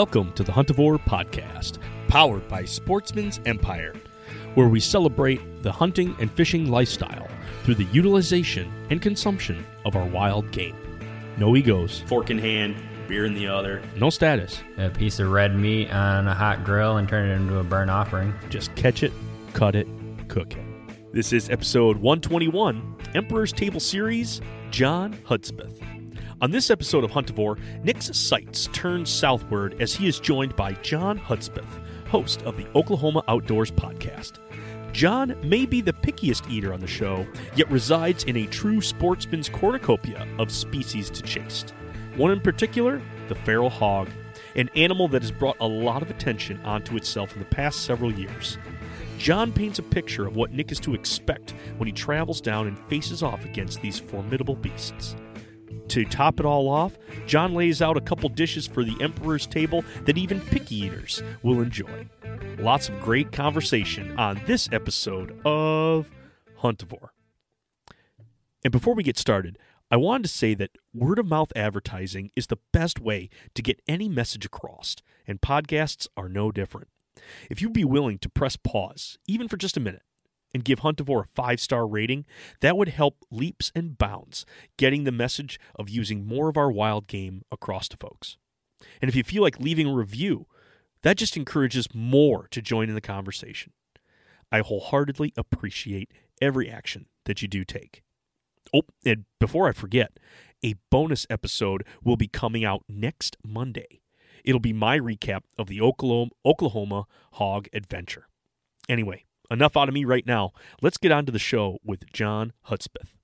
Welcome to the Huntavore Podcast, powered by Sportsmen's Empire, where we celebrate the hunting and fishing lifestyle through the utilization and consumption of our wild game. No egos, fork in hand, beer in the other. no status. a piece of red meat on a hot grill and turn it into a burnt offering. Just catch it, cut it, cook it. This is episode 121, Emperor's Table Series, John Hudspeth. On this episode of Huntavore, Nick's sights turn southward as he is joined by John Hudspeth, host of the Oklahoma Outdoors podcast. John may be the pickiest eater on the show, yet resides in a true sportsman's cornucopia of species to chase. One in particular, the feral hog, an animal that has brought a lot of attention onto itself in the past several years. John paints a picture of what Nick is to expect when he travels down and faces off against these formidable beasts. To top it all off, John lays out a couple dishes for the Emperor's table that even picky eaters will enjoy. Lots of great conversation on this episode of Huntavore. And before we get started, I wanted to say that word of mouth advertising is the best way to get any message across, and podcasts are no different. If you'd be willing to press pause, even for just a minute, and give Huntavore a five star rating, that would help leaps and bounds getting the message of using more of our wild game across to folks. And if you feel like leaving a review, that just encourages more to join in the conversation. I wholeheartedly appreciate every action that you do take. Oh, and before I forget, a bonus episode will be coming out next Monday. It'll be my recap of the Oklahoma, Oklahoma Hog Adventure. Anyway, enough out of me right now. Let's get on to the show with John Hudspeth.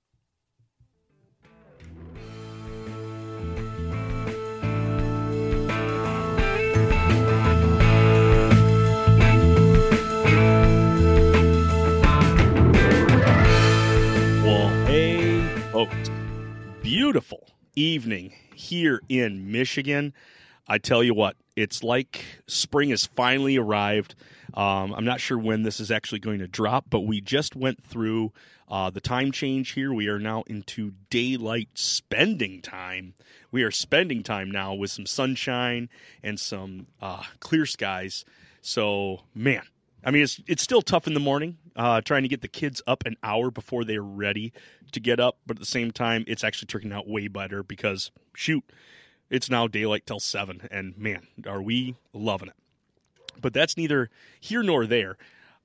Beautiful evening here in Michigan. I tell you what, it's like spring has finally arrived. Um, I'm not sure when this is actually going to drop, but we just went through uh, the time change here. We are now into daylight spending time. We are spending time now with some sunshine and some uh, clear skies. So, man, I mean, it's it's still tough in the morning, uh, trying to get the kids up an hour before they're ready to get up. But at the same time, it's actually turning out way better because shoot, it's now daylight till seven, and man, are we loving it. But that's neither here nor there.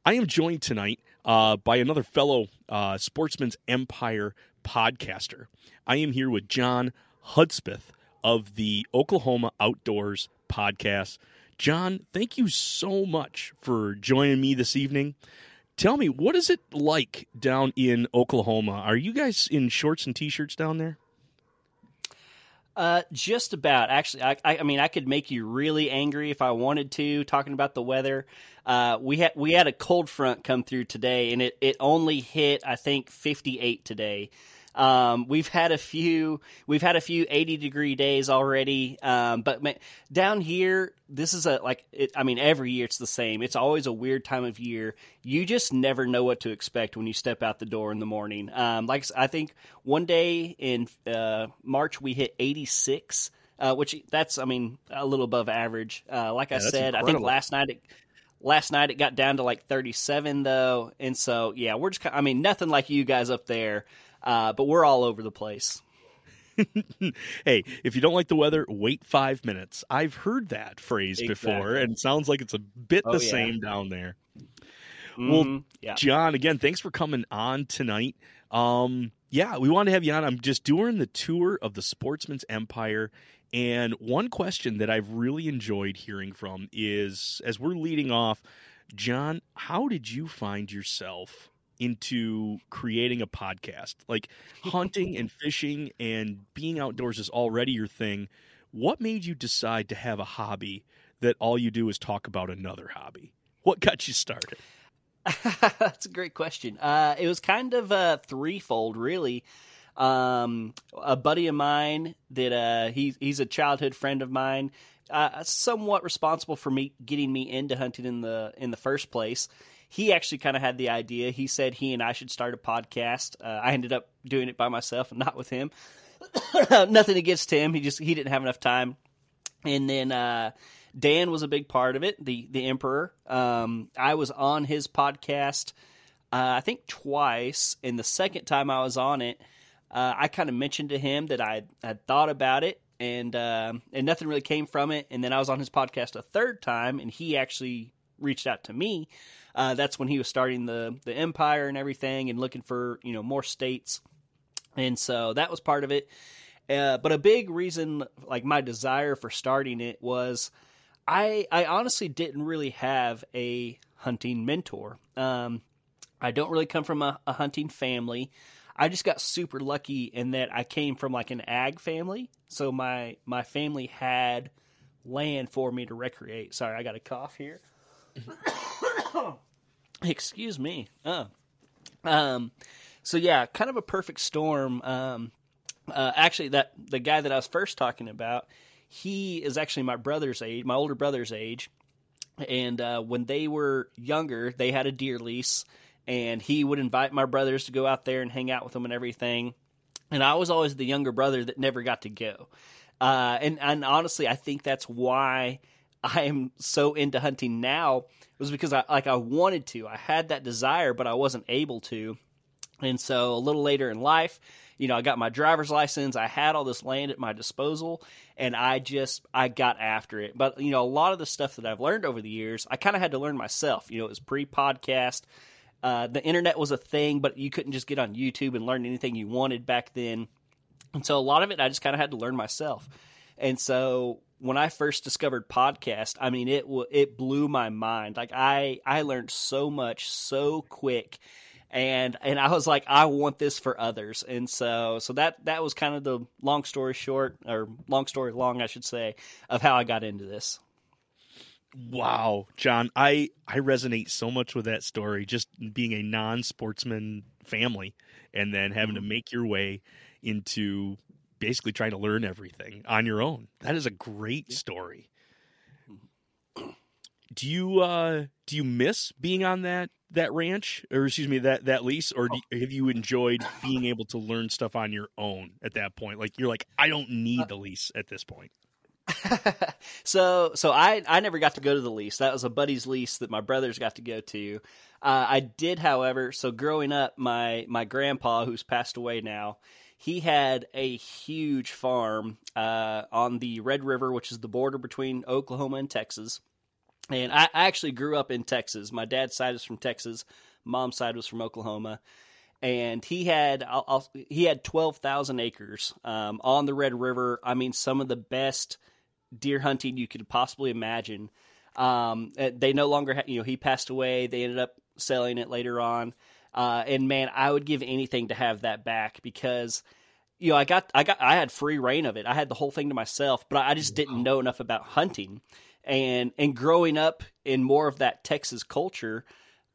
I am joined tonight uh, by another fellow uh, Sportsmen's Empire podcaster. I am here with John Hudspeth of the Oklahoma Outdoors podcast. John, thank you so much for joining me this evening. Tell me, what is it like down in Oklahoma? Are you guys in shorts and t-shirts down there? Uh, just about. Actually, I, I, mean, I could make you really angry if I wanted to. Talking about the weather, uh, we had we had a cold front come through today, and it it only hit I think fifty eight today. Um, we've had a few we've had a few eighty degree days already, um, but down here, this is a like it, I mean, every year it's the same. It's always a weird time of year. You just never know what to expect when you step out the door in the morning. Um, like I think one day in uh, March we hit eighty six. Uh, which that's, I mean, a little above average. Uh, like I that's said, I think last night it, last night it got down to like 37 though, and so yeah, we're just, I mean, nothing like you guys up there, uh, but we're all over the place. hey, if you don't like the weather, wait five minutes. I've heard that phrase before, and it sounds like it's a bit Oh, the yeah. same down there. Well, Mhm, yeah, John, again, thanks for coming on tonight. Um, yeah, we wanted to have you on. I'm just doing the tour of the Sportsmen's Empire And one question that I've really enjoyed hearing from is as we're leading off, John, how did you find yourself into creating a podcast? Like hunting and fishing and being outdoors is already your thing. What made you decide to have a hobby that all you do is talk about another hobby? What got you started? That's a great question. Uh, it was kind of a threefold, really. Um, a buddy of mine that uh, he's he's a childhood friend of mine, uh, somewhat responsible for me getting me into hunting in the in the first place. He actually kind of had the idea. He said he and I should start a podcast. Uh, I ended up doing it by myself and not with him. Nothing against him. He just he didn't have enough time. And then uh, Dan was a big part of it. The the Emperor. Um, I was on his podcast. Uh, I think twice. And the second time I was on it, uh, I kind of mentioned to him that I had thought about it, and uh, and nothing really came from it. And then I was on his podcast a third time, and he actually reached out to me. Uh, that's when he was starting the the empire and everything, and looking for you know more states. And so that was part of it. Uh, but a big reason, like my desire for starting it, was I I honestly didn't really have a hunting mentor. Um, I don't really come from a, a hunting family. I just got super lucky in that I came from like an ag family, so my my family had land for me to recreate. Sorry, I got a cough here. Excuse me. Oh. Um, so yeah, kind of a perfect storm. Um, uh, actually, that the guy that I was first talking about, he is actually my brother's age, my older brother's age, and uh, when they were younger, they had a deer lease, and he would invite my brothers to go out there and hang out with them and everything. And I was always the younger brother that never got to go. Uh, and and honestly, I think that's why I am so into hunting now was because I like I wanted to. I had that desire, but I wasn't able to. And so a little later in life, you know, I got my driver's license, I had all this land at my disposal, and I just I got after it. But you know, a lot of the stuff that I've learned over the years, I kind of had to learn myself. You know, it was pre-podcast. Uh, the internet was a thing, but you couldn't just get on YouTube and learn anything you wanted back then. And so a lot of it I just kind of had to learn myself. And so when I first discovered podcast, I mean it it blew my mind. Like I I learned so much so quick and and I was like I want this for others. And so so that that was kind of the long story short or long story long I should say of how I got into this. Wow, John, I I resonate so much with that story just being a non-sportsman family and then having Mm-hmm. to make your way into basically trying to learn everything on your own. That is a great story. Do you uh do you miss being on that that ranch or excuse me that that lease or do, have you enjoyed being able to learn stuff on your own at that point? Like you're like I don't need the lease at this point. so so I I never got to go to the lease. That was a buddy's lease that my brothers got to go to. Uh, I did, however. So growing up, my my grandpa, who's passed away now, he had a huge farm uh, on the Red River, which is the border between Oklahoma and Texas. And I, actually grew up in Texas. My dad's side is from Texas. Mom's side was from Oklahoma and he had I'll, I'll, he had twelve thousand acres um, on the Red River. I mean, some of the best deer hunting you could possibly imagine. Um, uh, they no longer, ha- you know, he passed away. They ended up selling it later on. Uh, and man, I would give anything to have that back because, you know, I got, I got, I had free reign of it. I had the whole thing to myself, but I just didn't know enough about hunting. And and growing up in more of that Texas culture,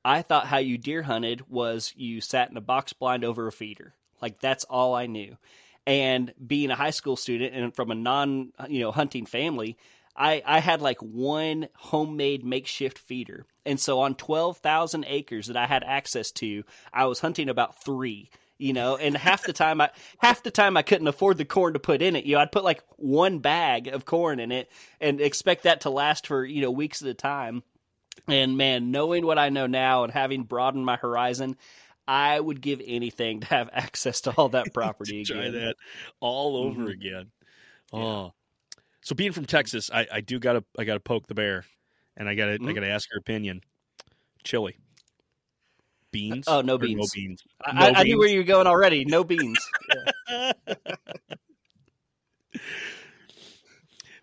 I thought how you deer hunted was you sat in a box blind over a feeder. Like that's all I knew. And being a high school student and from a non, you know, hunting family, I, I had like one homemade makeshift feeder. And so on 12,000 acres that I had access to, I was hunting about three, you know, and half the time I, half the time I couldn't afford the corn to put in it. You know, I'd put like one bag of corn in it and expect that to last for, you know, weeks at a time. And man, knowing what I know now and having broadened my horizon, I would give anything to have access to all that property Try that all over Mhm. again. Oh, so being from Texas, I, I do gotta I gotta poke the bear, and I gotta I Mhm. gotta ask your opinion. Chili, beans? Oh, no beans. No beans. I, No I, I knew where you were going already. No beans.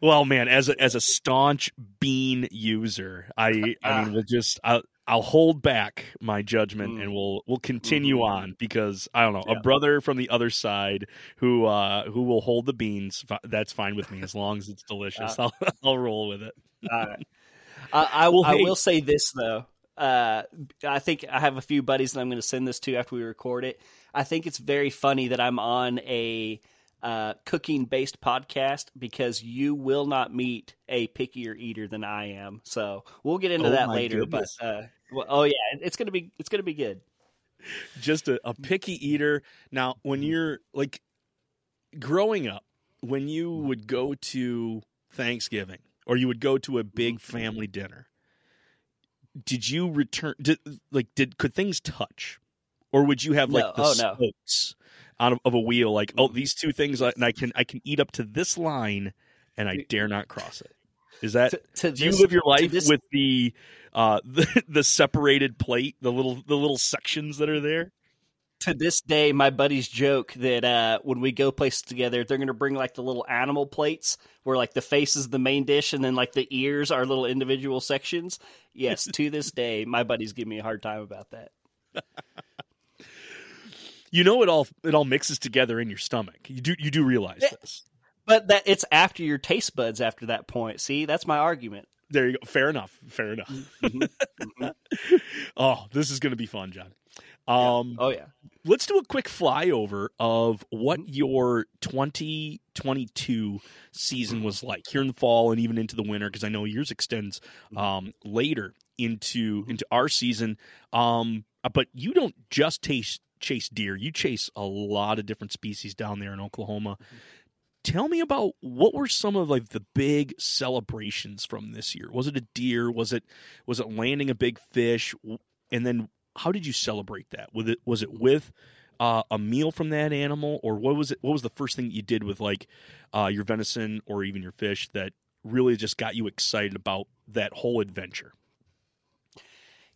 Well, man, as a as a staunch bean user, I I mean, we'll just I'll, I'll hold back my judgment Mm. and we'll we'll continue Mhm. on because I don't know Yeah. a brother from the other side who uh who will hold the beans. That's fine with me as long as it's delicious. Uh, I'll I'll roll with it. All right. I, I, Well, I hey- will say this though. Uh, I think I have a few buddies that I'm going to send this to after we record it. I think it's very funny that I'm on a uh, cooking based podcast because you will not meet a pickier eater than I am. So we'll get into Oh that later. goodness. But uh, well, oh yeah, it's gonna be it's gonna be good. just a, a picky eater. Now, when you're like growing up, when you would go to Thanksgiving or you would go to a big family dinner, did you return? Did like did could things touch, or would you have like No. the Oh, no. spokes out of, of a wheel? Like, oh, these two things, I, and I can I can eat up to this line, and I dare not cross it. Is that To, to do you live your life this- with the uh the, the separated plate, the little the little sections that are there? To this day, my buddies joke that uh, when we go places together, they're going to bring like the little animal plates where like the face is the main dish and then like the ears are little individual sections. Yes, to this day, my buddies give me a hard time about that. You know it all it all mixes together in your stomach. You do you do realize Yeah. this. But that it's after your taste buds after that point. See, that's my argument. There you go. Fair enough. Fair enough. Mhm. Mhm. Oh, this is going to be fun, John. Um, Oh yeah. let's do a quick flyover of what Mm-hmm. your 2022 season was like here in the fall and even into the winter because I know yours extends Mm-hmm. um, later into into our season. Um, uh, but you don't just chase chase deer; you chase a lot of different species down there in Oklahoma. Mm-hmm. Tell me about what were some of like the big celebrations from this year? Was it a deer? Was it was it landing a big fish? And then how did you celebrate that? Was it was it with uh, a meal from that animal, or what was it? What was the first thing that you did with like uh, your venison or even your fish that really just got you excited about that whole adventure?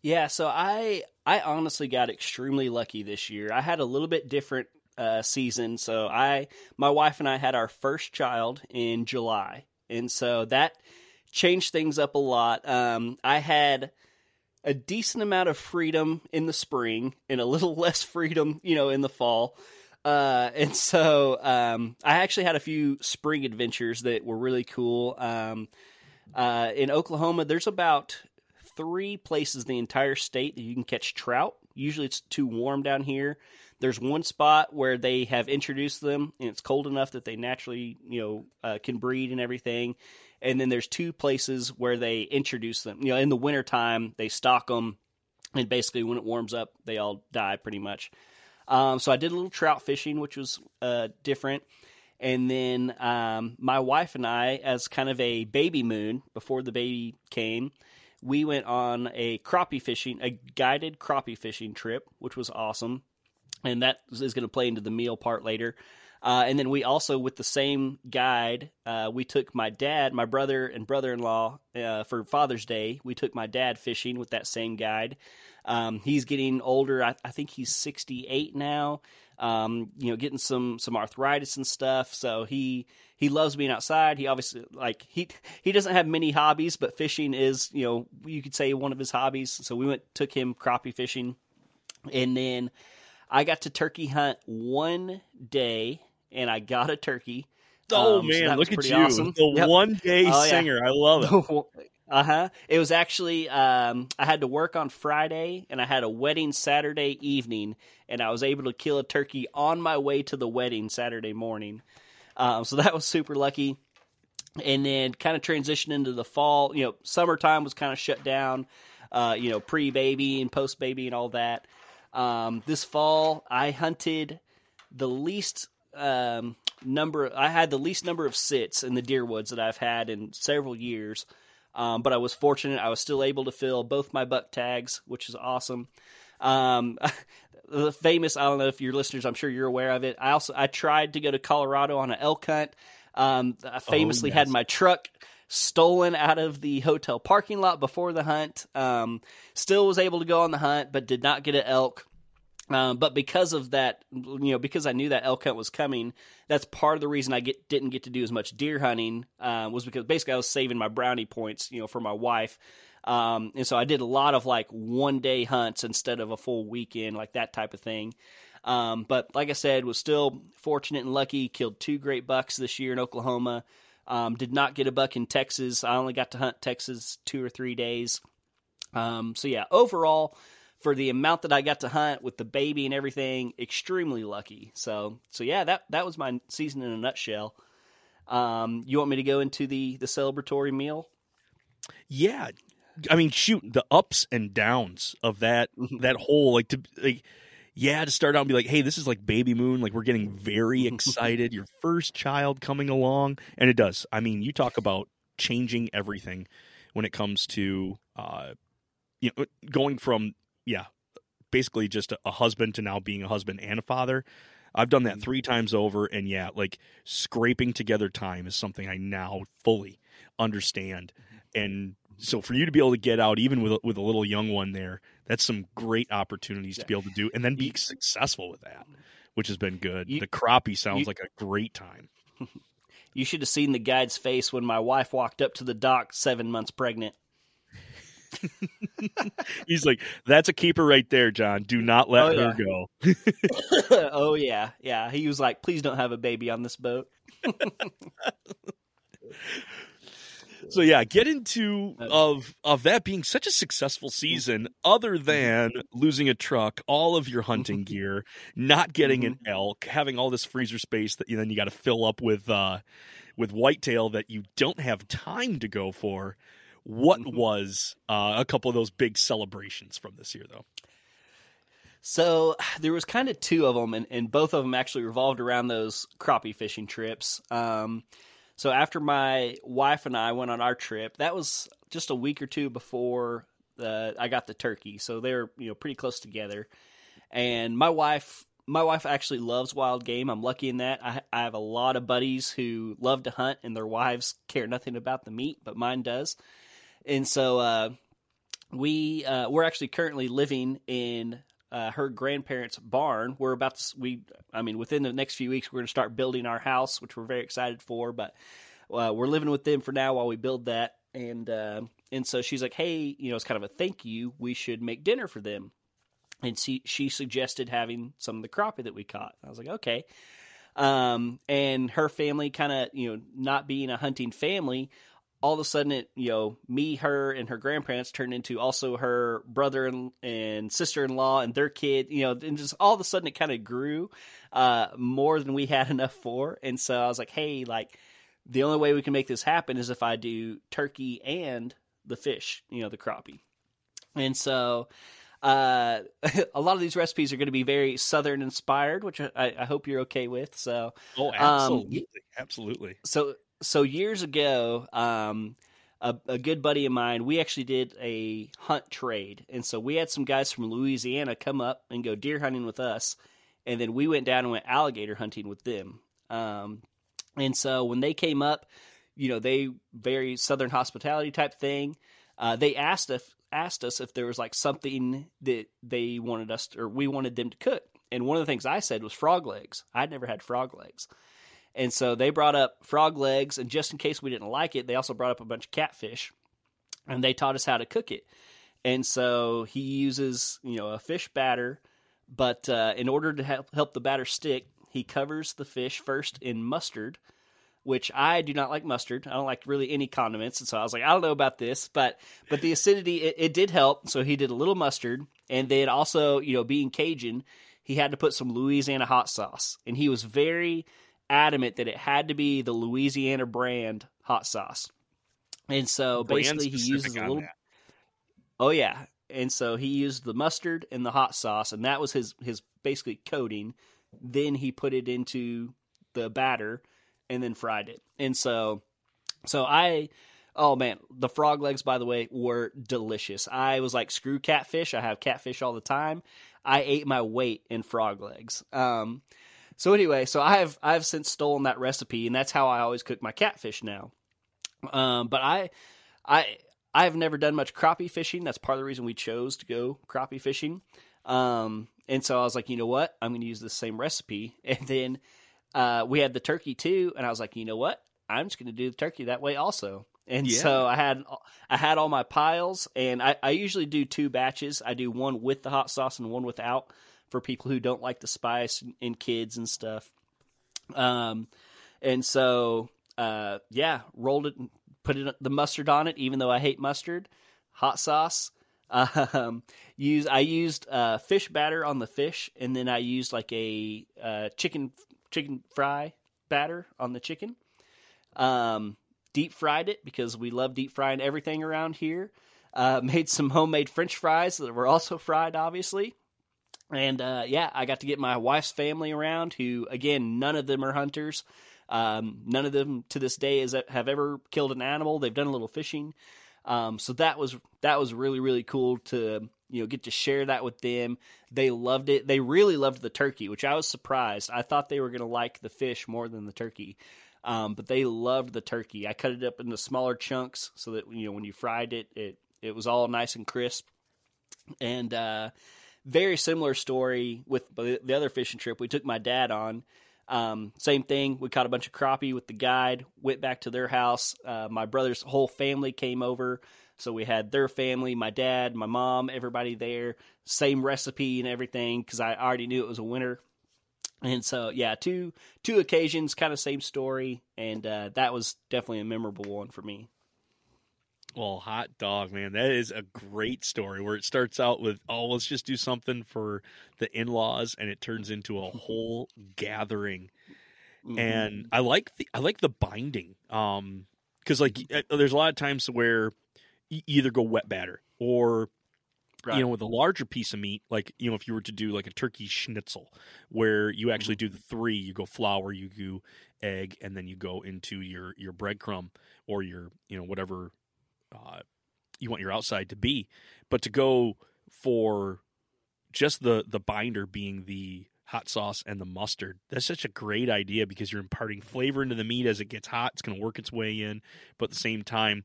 Yeah, so I I honestly got extremely lucky this year. I had a little bit different uh, season. So I my wife and I had our first child in July, and so that changed things up a lot. Um, I had a decent amount of freedom in the spring and a little less freedom, you know, in the fall. Uh, and so um, I actually had a few spring adventures that were really cool. Um, uh, in Oklahoma, there's about three places the entire state that you can catch trout. Usually it's too warm down here. There's one spot where they have introduced them, and it's cold enough that they naturally, you know, uh, can breed and everything. And then there's two places where they introduce them. You know, in the wintertime, they stock them, and basically when it warms up, they all die pretty much. Um, so I did a little trout fishing, which was uh, different. And then um, my wife and I, as kind of a baby moon before the baby came, we went on a crappie fishing, a guided crappie fishing trip, which was awesome. And that is going to play into the meal part later. Uh, and then we also, with the same guide, uh, we took my dad, my brother, and brother in law uh, for Father's Day. We took my dad fishing with that same guide. Um, he's getting older. I, I think he's 68 now. Um, you know, getting some some arthritis and stuff. So he he loves being outside. He obviously like he he doesn't have many hobbies, but fishing is you know you could say one of his hobbies. So we went took him crappie fishing, and then I got to turkey hunt one day, and I got a turkey. Oh Um, man, that look at you, awesome. the Yep. one day Oh, yeah. singer. I love it. Uh huh. It was actually um, I had to work on Friday, and I had a wedding Saturday evening, and I was able to kill a turkey on my way to the wedding Saturday morning. Um, so that was super lucky. And then kind of transitioned into the fall. You know, summertime was kind of shut down. Uh, you know, pre baby and post baby and all that. Um, this fall, I hunted the least um, number. I had the least number of sits in the deer woods that I've had in several years. Um, but I was fortunate; I was still able to fill both my buck tags, which is awesome. Um, the famous, I don't know if your listeners, I'm sure you're aware of it. I also I tried to go to Colorado on an elk hunt. Um, I famously had yes. my truck stolen out of the hotel parking lot before the hunt. Um, still was able to go on the hunt, but did not get an elk. Um, but because of that, you know, because I knew that elk hunt was coming, that's part of the reason I get didn't get to do as much deer hunting uh, was because basically I was saving my brownie points, you know, for my wife. Um, and so I did a lot of like one day hunts instead of a full weekend, like that type of thing. Um, but like I said, was still fortunate and lucky. Killed two great bucks this year in Oklahoma. Um, did not get a buck in Texas. I only got to hunt Texas two or three days. Um, so yeah, overall, for the amount that I got to hunt with the baby and everything, extremely lucky. So so yeah, that that was my season in a nutshell. Um, you want me to go into the the celebratory meal? Yeah, I mean, shoot, the ups and downs of that Mm-hmm. that whole like to like. Yeah, to start out and be like, hey, this is like baby moon. Like, we're getting very excited. Your first child coming along. And it does. I mean, you talk about changing everything when it comes to, uh, you know, going from, yeah, basically just a, a husband to now being a husband and a father. I've done that mm. three times over. And yeah, like scraping together time is something I now fully understand. Mm-hmm. And so for you to be able to get out, even with a, with a little young one there, that's some great opportunities to be able to do, and then be successful with that, which has been good. You- the crappie sounds you- like a great time. You should have seen the guide's face when my wife walked up to the dock seven months pregnant. He's like, "That's a keeper right there, John. Do not let Oh, her yeah. go." oh yeah, yeah. He was like, "Please don't have a baby on this boat." So yeah, get into of of that being such a successful season. Other mm-hmm. Mm-hmm. than losing a truck, all of your mm-hmm. hunting gear, not getting an elk, having all this freezer space that you then you got to fill up with uh with whitetail that you don't have time to go for. What was uh, a couple of those big celebrations from this year, though? So there was kind of two of them, and, and both of them actually revolved around those crappie fishing trips. Um, so after my wife and I went on our trip, that was just a week or two before uh, I got the turkey. So they're you know pretty close together. And my wife, my wife actually loves wild game. I'm lucky in that. I, I have a lot of buddies who love to hunt, and their wives care nothing about the meat, but mine does. And so uh, we uh, we're actually currently living in uh, her grandparents' barn. We're about to we I mean within the next few weeks we're going to start building our house, which we're very excited for. But uh, we're living with them for now while we build that. And uh, and so she's like, hey, you know, it's kind of a thank you. We should make dinner for them. And she she suggested having some of the crappie that we caught. I was like, okay. Um, and her family kind of you know not being a hunting family all of a sudden it you know me her and her grandparents turned into also her brother and, and sister-in-law and their kid you know and just all of a sudden it kind of grew uh more than we had enough for and so i was like hey like the only way we can make this happen is if i do turkey and the fish you know the crappie and so uh, a lot of these recipes are going to be very southern inspired, which I, I hope you're okay with. So, Oh, Um, absolutely, absolutely. so so years ago, um, a, a good buddy of mine, we actually did a hunt trade, and so we had some guys from Louisiana come up and go deer hunting with us, and then we went down and went alligator hunting with them. Um, and so when they came up, you know, they very southern hospitality type thing. Uh, they asked if asked us if there was like something that they wanted us to, or we wanted them to cook. And one of the things I said was frog legs. I'd never had frog legs. And so they brought up frog legs, and just in case we didn't like it, they also brought up a bunch of catfish, and they taught us how to cook it. And so he uses, you know, a fish batter, but uh, in order to help help the batter stick, he covers the fish first in mustard, which I do not like mustard. I don't like really any condiments, and so I was like, I don't know about this, but but the acidity it, it did help. So he did a little mustard, and then also, you know, being Cajun, he had to put some Louisiana hot sauce, and he was very adamant that it had to be the Louisiana brand hot sauce. And so Brand basically, he uses a little. Oh yeah, and so he used the mustard and the hot sauce, and that was his his basically coating. Then he put it into the batter, and then fried it. And so, so I, oh man, the frog legs by the way were delicious. I was like, screw catfish. I have catfish all the time. I ate my weight in frog legs. Um, so anyway, so I have I've since stolen that recipe, and that's how I always cook my catfish now. Um, but I, I, I have never done much crappie fishing. That's part of the reason we chose to go crappie fishing. Um, and so I was like, you know what? I'm going to use the same recipe. And then uh, we had the turkey too, and I was like, you know what? I'm just going to do the turkey that way also. And Yeah. so I had I had all my piles, and I, I usually do two batches. I do one with the hot sauce and one without for people who don't like the spice and, kids and stuff. Um, and so uh, yeah, rolled it, and put it the mustard on it, even though I hate mustard. Hot sauce. Um, use I used uh, fish batter on the fish, and then I used like a uh, chicken chicken fry batter on the chicken. Um, deep fried it because we love deep frying everything around here. Uh, made some homemade French fries that were also fried, obviously. And uh, yeah, I got to get my wife's family around, who again, none of them are hunters. Um, none of them to this day is, have ever killed an animal. They've done a little fishing, um, so that was that was really really cool to you know get to share that with them. They loved it. They really loved the turkey, which I was surprised. I thought they were going to like the fish more than the turkey, um, but they loved the turkey. I cut it up into smaller chunks so that you know when you fried it, it it was all nice and crisp. And uh, very similar story with the the other fishing trip we took my dad on. Um, same thing. We caught a bunch of crappie with the guide. Went back to their house. Uh, my brother's whole family came over, so we had their family, my dad, my mom, everybody there. Same recipe and everything because I already knew it was a winter. And so, yeah, two two occasions, kind of same story, and uh, that was definitely a memorable one for me. Well, hot dog, man, that is a great story where it starts out with, oh, let's just do something for the in laws, and it turns into a whole gathering. Mhm. And I like the I like the binding, um, because like uh, there's a lot of times where you either go wet batter or you know with a larger piece of meat, like you know if you were to do like a turkey schnitzel, where you actually do the three, you go flour, you go egg, and then you go into your your breadcrumb or your you know whatever uh, you want your outside to be, but to go for just the the binder being the hot sauce and the mustard. That's such a great idea because you're imparting flavor into the meat as it gets hot. It's going to work its way in, but at the same time,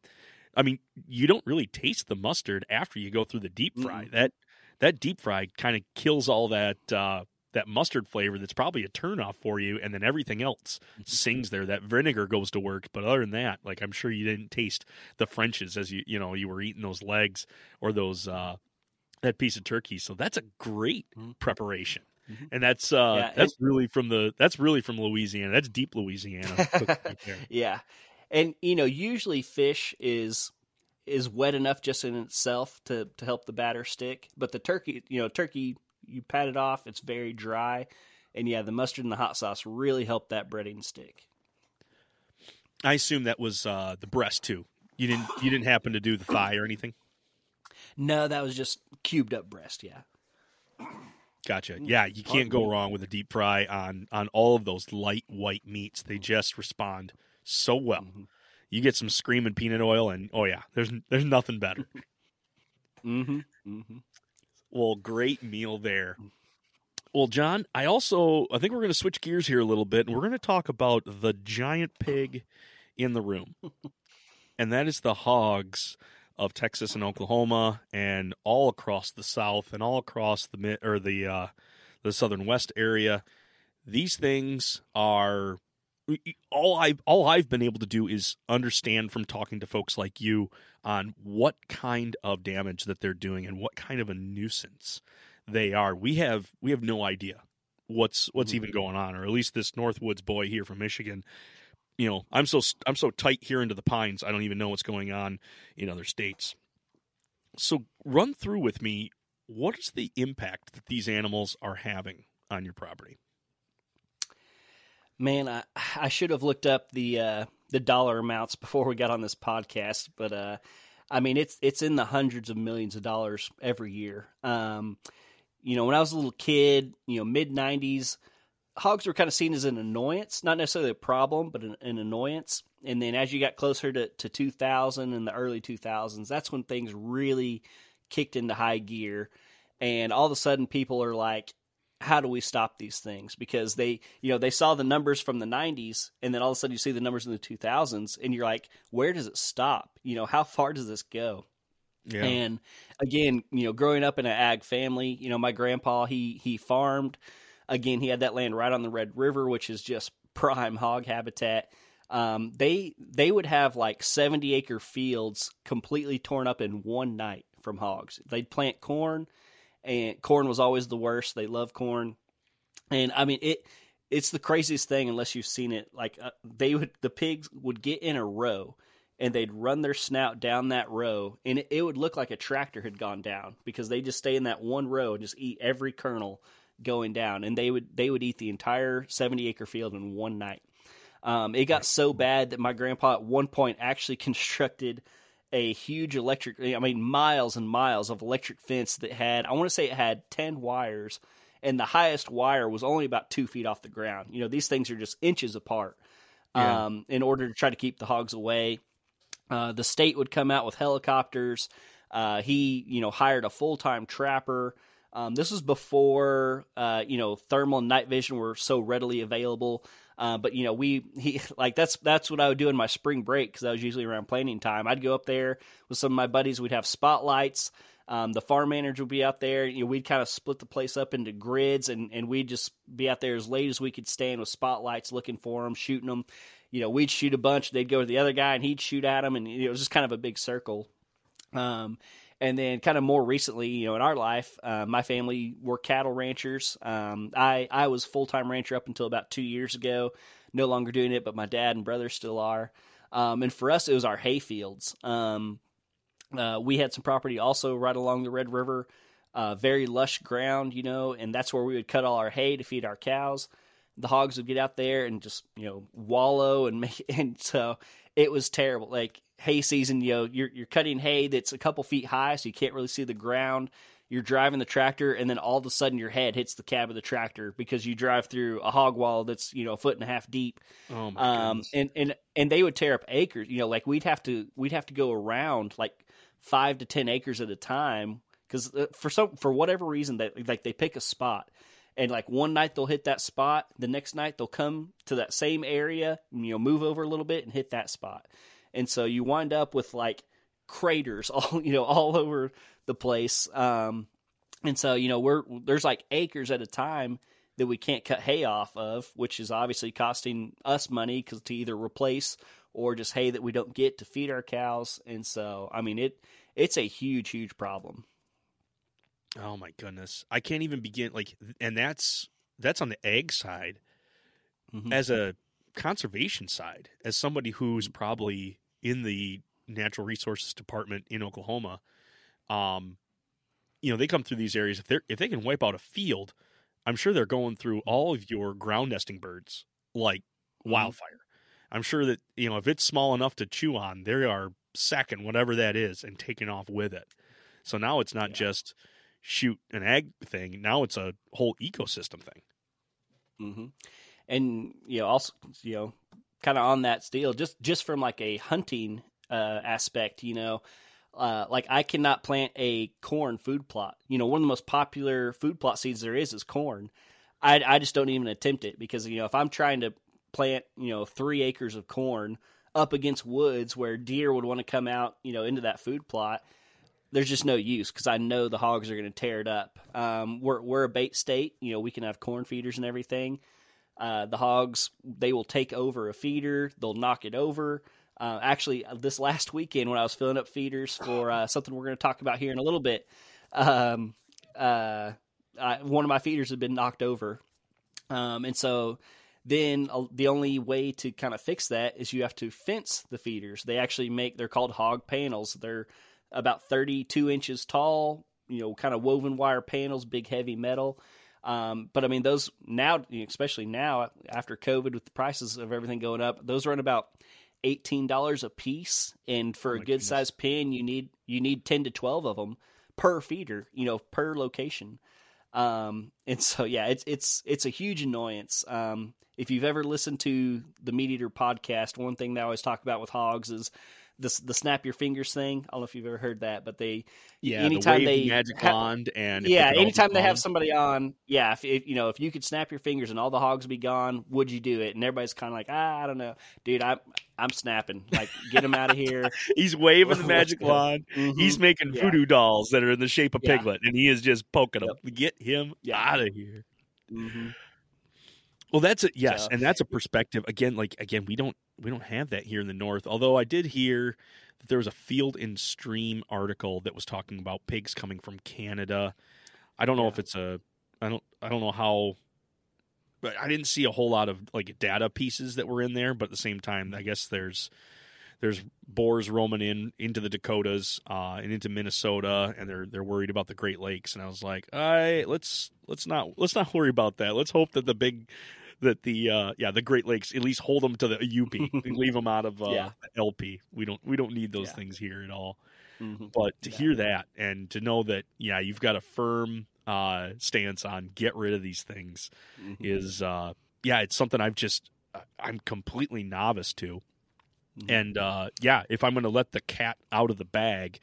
I mean, you don't really taste the mustard after you go through the deep fry. That that deep fry kind of kills all that uh, that mustard flavor. That's probably a turnoff for you, and then everything else sings there. That vinegar goes to work, but other than that, like I'm sure you didn't taste the French's as you you know you were eating those legs or those uh, that piece of turkey. So that's a great Mhm. preparation. Mhm. And that's uh Yeah, that's really from the that's really from Louisiana. That's deep Louisiana. right. Yeah, and you know, usually fish is is wet enough just in itself to to help the batter stick, but the turkey, you know, turkey you pat it off, it's very dry, and yeah, the mustard and the hot sauce really help that breading stick. I assume that was uh the breast too. You didn't you didn't happen to do the thigh or anything? No, that was just cubed up breast. Yeah, Gotcha. Yeah, you can't go wrong with a deep fry on on all of those light white meats. They just respond so well. You get some screaming peanut oil, and oh yeah, there's there's nothing better. mm-hmm. Mm-hmm. Well, great meal there. Well, John, I also I think we're going to switch gears here a little bit, and we're going to talk about the giant pig in the room, and that is the hogs of Texas and Oklahoma, and all across the South, and all across the mid or the uh, the Southern West area. These things are all I all I've been able to do is understand from talking to folks like you on what kind of damage that they're doing and what kind of a nuisance they are. We have we have no idea what's what's mm-hmm. even going on, or at least this Northwoods boy here from Michigan. You know, I'm so I'm so tight here into the pines. I don't even know what's going on in other states. So run through with me. What is the impact that these animals are having on your property? Man, I I should have looked up the uh, the dollar amounts before we got on this podcast, but uh, I mean it's it's in the hundreds of millions of dollars every year. Um, you know, when I was a little kid, you know, mid '90s, hogs were kind of seen as an annoyance, not necessarily a problem, but an, an annoyance. And then as you got closer to, to 2000 and the early 2000s, that's when things really kicked into high gear. And all of a sudden, people are like, how do we stop these things? Because they, you know, they saw the numbers from the 90s, and then all of a sudden you see the numbers in the 2000s, and you're like, where does it stop? You know, how far does this go? Yeah. And again, you know, growing up in an ag family, you know, my grandpa he he farmed. Again, he had that land right on the Red River, which is just prime hog habitat. Um, they they would have like seventy acre fields completely torn up in one night from hogs. They'd plant corn, and corn was always the worst. They love corn, and I mean it. It's the craziest thing unless you've seen it. Like uh, they would, the pigs would get in a row, and they'd run their snout down that row, and it, it would look like a tractor had gone down because they just stay in that one row and just eat every kernel going down, and they would they would eat the entire seventy acre field in one night. Um, it got so bad that my grandpa at one point actually constructed a huge electric, I mean, miles and miles of electric fence that had, I want to say it had 10 wires, and the highest wire was only about two feet off the ground. You know, these things are just inches apart Yeah. um, in order to try to keep the hogs away. Uh, the state would come out with helicopters. Uh, he, you know, hired a full time trapper. Um, this was before, uh, you know, thermal and night vision were so readily available. Uh, but you know, we he like that's that's what I would do in my spring break because I was usually around planting time. I'd go up there with some of my buddies. We'd have spotlights. Um, the farm manager would be out there. You know, we'd kind of split the place up into grids, and and we'd just be out there as late as we could stand with spotlights, looking for them, shooting them. You know, we'd shoot a bunch. They'd go to the other guy, and he'd shoot at them, and it was just kind of a big circle. Um, and then kind of more recently, you know, in our life, uh, my family were cattle ranchers. Um, I I was full time rancher up until about two years ago. No longer doing it, but my dad and brother still are. Um, and for us, it was our hay fields. Um, uh, we had some property also right along the Red River, uh, very lush ground, you know, and that's where we would cut all our hay to feed our cows. The hogs would get out there and just you know wallow and make, and so it was terrible. Like hay season, you know, you're you're cutting hay that's a couple feet high, so you can't really see the ground. You're driving the tractor, and then all of a sudden your head hits the cab of the tractor because you drive through a hog wall that's you know a foot and a half deep. Oh my Um, goodness. and and and they would tear up acres. You know, like we'd have to we'd have to go around like five to ten acres at a time because for some for whatever reason that like they pick a spot and like one night they'll hit that spot the next night they'll come to that same area you know move over a little bit and hit that spot and so you wind up with like craters all you know all over the place um and so you know we're there's like acres at a time that we can't cut hay off of which is obviously costing us money because to either replace or just hay that we don't get to feed our cows and so i mean it it's a huge huge problem Oh my goodness. I can't even begin like and that's that's on the egg side. Mhm. As a conservation side, as somebody who's probably in the natural resources department in Oklahoma, um you know, they come through these areas if they if they can wipe out a field, I'm sure they're going through all of your ground nesting birds like Mhm. wildfire. I'm sure that, you know, if it's small enough to chew on, they are sacking whatever that is and taking off with it. So now it's not Yeah. just shoot an ag thing. Now it's a whole ecosystem thing. hmm And you know, also you know, kind of on that deal, just just from like a hunting uh, aspect, you know, uh, like I cannot plant a corn food plot. You know, one of the most popular food plot seeds there is is corn. I I just don't even attempt it because you know if I'm trying to plant you know three acres of corn up against woods where deer would want to come out, you know, into that food plot. There's just no use because I know the hogs are going to tear it up. Um, we're we're a bait state, you know. We can have corn feeders and everything. Uh, the hogs they will take over a feeder, they'll knock it over. Uh, actually, this last weekend when I was filling up feeders for uh, something we're going to talk about here in a little bit, um, uh, I, one of my feeders had been knocked over, um, and so then uh, the only way to kind of fix that is you have to fence the feeders. They actually make they're called hog panels. They're about 32 inches tall, you know, kind of woven wire panels, big heavy metal. Um, but I mean, those now, especially now after COVID with the prices of everything going up, those run about eighteen dollars a piece. And for Oh a good sized pin, you need you need ten to twelve of them per feeder, you know, per location. Um, and so yeah, it's it's it's a huge annoyance. Um, if you've ever listened to the MeatEater podcast, one thing they always talk about with hogs is the the snap your fingers thing. I don't know if you've ever heard that, but they Yeah, anytime the they magic ha- wand and yeah, they could all be anytime they have somebody on, yeah, if, if you know if you could snap your fingers and all the hogs be gone, would you do it? And everybody's kind of like, ah, I don't know, dude. I'm I'm snapping. Like, get him out of here. he's waving the magic wand. Mhm. He's making Yeah. voodoo dolls that are in the shape of Yeah. Piglet, and he is just poking them. Get him Yeah. out of here. Mhm. Well, that's a yes, So- and that's a perspective. Again, like again, we don't we don't have that here in the north. Although I did hear that there was a Field and Stream article that was talking about pigs coming from Canada. I don't know Yeah. if it's a I don't I don't know how but I didn't see a whole lot of like data pieces that were in there, but at the same time, I guess there's there's boars roaming in into the Dakotas uh, and into Minnesota, and they're they're worried about the Great Lakes. And I was like, all right, let's let's not let's not worry about that. Let's hope that the big that the uh, yeah the Great Lakes at least hold them to the UP and leave them out of uh, Yeah. LP. We don't we don't need those Yeah. things here at all. Mhm. But to Yeah. hear that and to know that yeah you've got a firm uh, stance on get rid of these things Mhm. is uh, yeah it's something I've just I'm completely novice to. Mhm. And uh, yeah, if I'm going to let the cat out of the bag,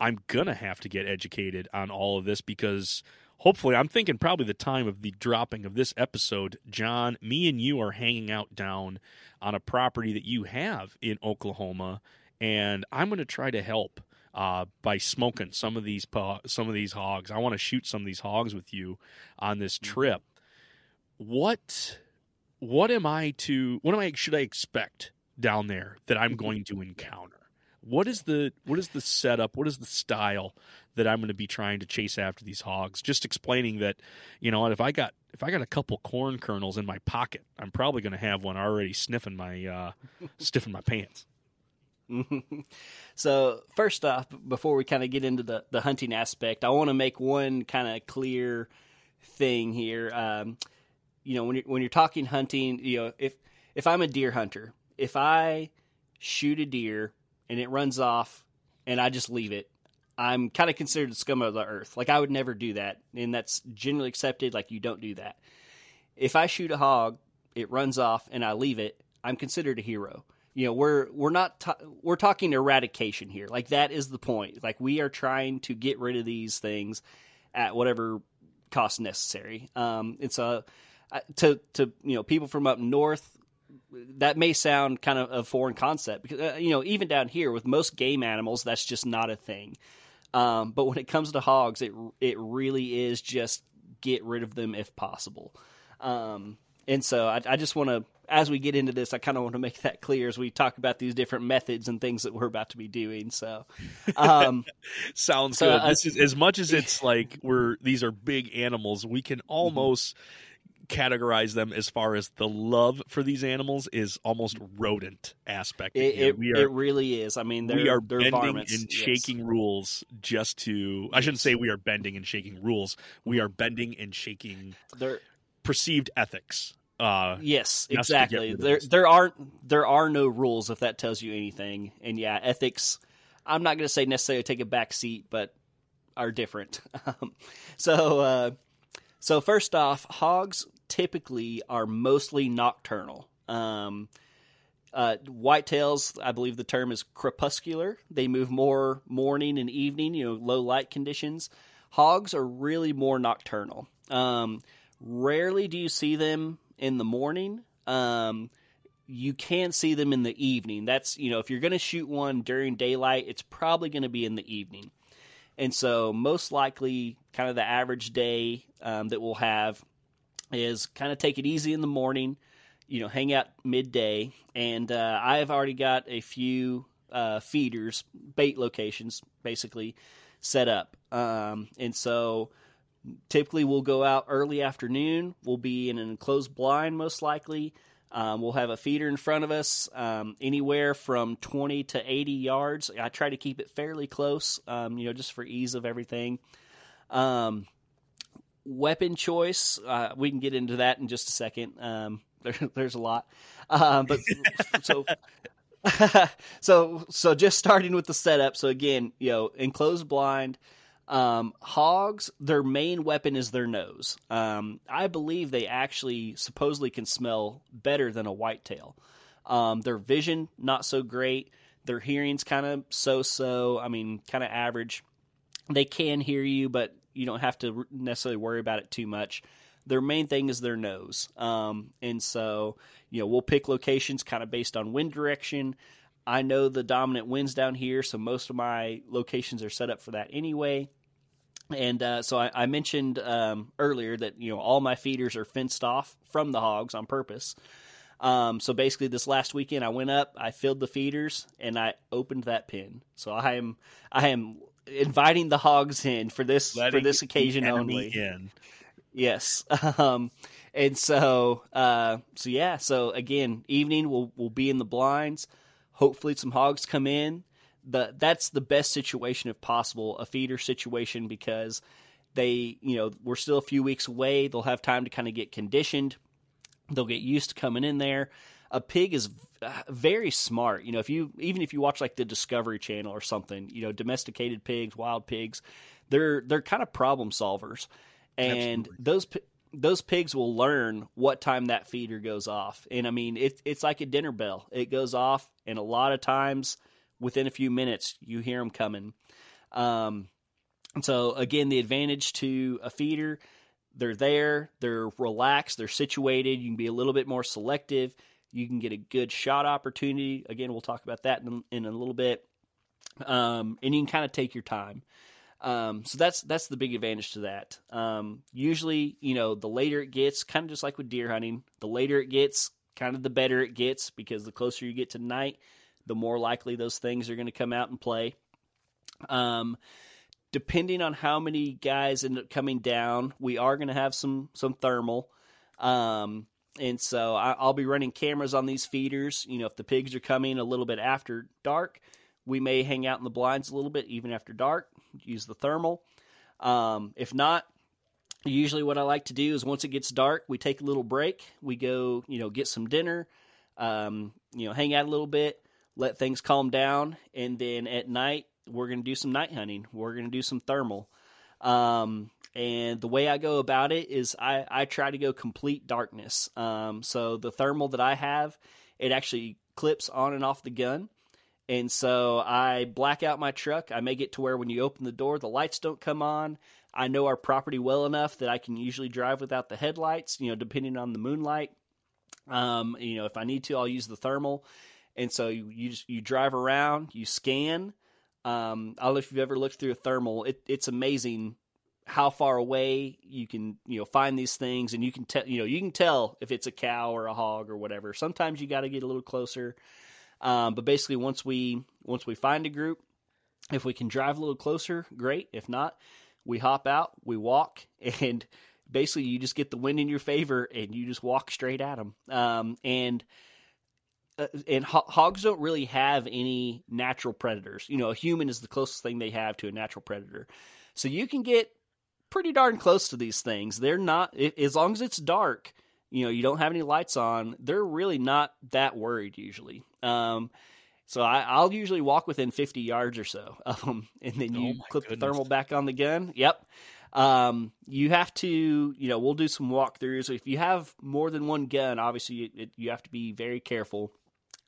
I'm going to have to get educated on all of this because hopefully, I'm thinking probably the time of the dropping of this episode, John, me and you are hanging out down on a property that you have in Oklahoma, and I'm going to try to help. Uh, by smoking some of these some of these hogs, I want to shoot some of these hogs with you on this trip. What what am I to what am I should I expect down there that I'm going to encounter? What is the what is the setup? What is the style that I'm going to be trying to chase after these hogs? Just explaining that, you know, if I got if I got a couple corn kernels in my pocket, I'm probably going to have one already sniffing my uh sniffing my pants. so first off, before we kind of get into the the hunting aspect, I want to make one kind of clear thing here. Um, you know, when you're when you're talking hunting, you know, if if I'm a deer hunter, if I shoot a deer and it runs off and I just leave it, I'm kind of considered scum of the earth. Like I would never do that, and that's generally accepted. Like you don't do that. If I shoot a hog, it runs off, and I leave it, I'm considered a hero. You know, we're we're not ta- we're talking eradication here. Like that is the point. Like we are trying to get rid of these things at whatever cost necessary. Um, it's a uh, to to you know people from up north that may sound kind of a foreign concept because uh, you know even down here with most game animals that's just not a thing um, but when it comes to hogs it it really is just get rid of them if possible um, and so I, I just want to as we get into this i kind of want to make that clear as we talk about these different methods and things that we're about to be doing so um, Sounds So, good. this is as much as it's like we're these are big animals. We can Mm-hmm. Categorize them as far as the love for these animals is almost rodent aspect. it, it, we are it really is i mean they're, we are they're bending varmints, and yes. shaking rules just to. I shouldn't say we are bending and shaking rules. We are bending and shaking they're perceived ethics. Uh, Yes, just to get exactly. There there aren't there are no rules if that tells you anything. And yeah, ethics. I'm not going to say necessarily take a back seat, but are different. Um, so uh, so first off, hogs typically are mostly nocturnal. Um, uh, whitetails, I believe the term is crepuscular. They move more morning and evening, you know, low light conditions. Hogs are really more nocturnal. Um, rarely do you see them in the morning. Um, you can see them in the evening. That's, you know, if you're going to shoot one during daylight, it's probably going to be in the evening. And so, most likely, kind of the average day um, that we'll have is kind of take it easy in the morning, you know, hang out midday. And uh, I've already got a few uh, feeders, bait locations, basically set up. Um, and so, typically, we'll go out early afternoon. We'll be in an enclosed blind, most likely. Um, we'll have a feeder in front of us, um, anywhere from 20 to 80 yards. I try to keep it fairly close, um, you know, just for ease of everything. Um, weapon choice, uh, we can get into that in just a second. Um, there, there's a lot, um, but so. so so just starting with the setup. So again, you know, enclosed blind. Um, hogs, their main weapon is their nose. Um, I believe they actually supposedly can smell better than a whitetail. Um, their vision not so great. their hearing's kind of so-so. I mean, kind of average. They can hear you, but you don't have to necessarily worry about it too much. Their main thing is their nose, um, and so you know we'll pick locations kind of based on wind direction. I know the dominant winds down here, so most of my locations are set up for that anyway. And uh, so I, I mentioned um, earlier that you know all my feeders are fenced off from the hogs on purpose. Um, so basically, this last weekend I went up, I filled the feeders, and I opened that pen. So I am I am inviting the hogs in for this Letting for this occasion only. In. Yes. Um, and so, uh, so yeah. So again, evening we'll we'll be in the blinds. Hopefully, some hogs come in. The that's the best situation if possible, a feeder situation because they, you know, we're still a few weeks away. They'll have time to kind of get conditioned. They'll get used to coming in there. A pig is very smart. You know, if you even if you watch like the Discovery Channel or something, you know, domesticated pigs, wild pigs, they're they're kind of problem solvers, and Absolutely. those those pigs will learn what time that feeder goes off. And I mean, it, it's like a dinner bell. It goes off, and a lot of times within a few minutes, you hear them coming. Um, and so again, the advantage to a feeder, they're there, they're relaxed, they're situated. You can be a little bit more selective. You can get a good shot opportunity. Again, we'll talk about that in, in a little bit. Um, and you can kind of take your time. Um, so that's that's the big advantage to that. Um, usually, you know, the later it gets, kind of just like with deer hunting, the later it gets, kind of the better it gets because the closer you get to night, the more likely those things are going to come out and play. Um, depending on how many guys end up coming down, we are going to have some some thermal. Um, and so I, I'll be running cameras on these feeders. You know, if the pigs are coming a little bit after dark, we may hang out in the blinds a little bit even after dark. Use the thermal. Um, if not, usually what I like to do is once it gets dark, we take a little break. We go, you know, get some dinner. Um, you know, hang out a little bit, let things calm down, and then at night we're going to do some night hunting. We're going to do some thermal. Um, and the way I go about it is I, I try to go complete darkness. Um, so the thermal that I have, it actually clips on and off the gun. And so I black out my truck. I make it to where when you open the door, the lights don't come on. I know our property well enough that I can usually drive without the headlights, you know, depending on the moonlight. Um, you know, if I need to, I'll use the thermal. And so you, you just you drive around, you scan. Um, I don't know if you've ever looked through a thermal. It, it's amazing how far away you can you know find these things, and you can tell you know you can tell if it's a cow or a hog or whatever. Sometimes you got to get a little closer. Um, but basically, once we once we find a group, if we can drive a little closer, great. If not, we hop out, we walk, and basically you just get the wind in your favor and you just walk straight at them. Um, and uh, and ho- hogs don't really have any natural predators. You know, a human is the closest thing they have to a natural predator. So you can get pretty darn close to these things. They're not i- as long as it's dark. You know, you don't have any lights on. They're really not that worried usually. Um, so I, I'll usually walk within 50 yards or so of them, and then Oh you my clip goodness. the thermal back on the gun. Yep. Um, you have to, you know, we'll do some walkthroughs. If you have more than one gun, obviously it, it, you have to be very careful.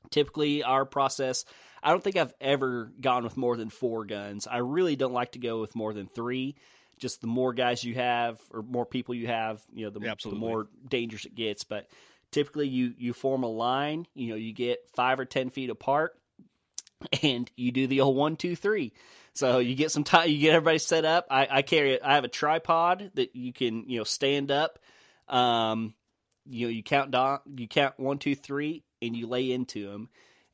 Typically, our process, I don't think I've ever gone with more than four guns. I really don't like to go with more than three. Just the more guys you have, or more people you have, you know, the, the more dangerous it gets. But typically, you you form a line. You know, you get five or ten feet apart, and you do the old one, two, three. So you get some time, you get everybody set up. I, I carry it. I have a tripod that you can, you know, stand up. Um, you know, you count down, you count one, two, three, and you lay into them.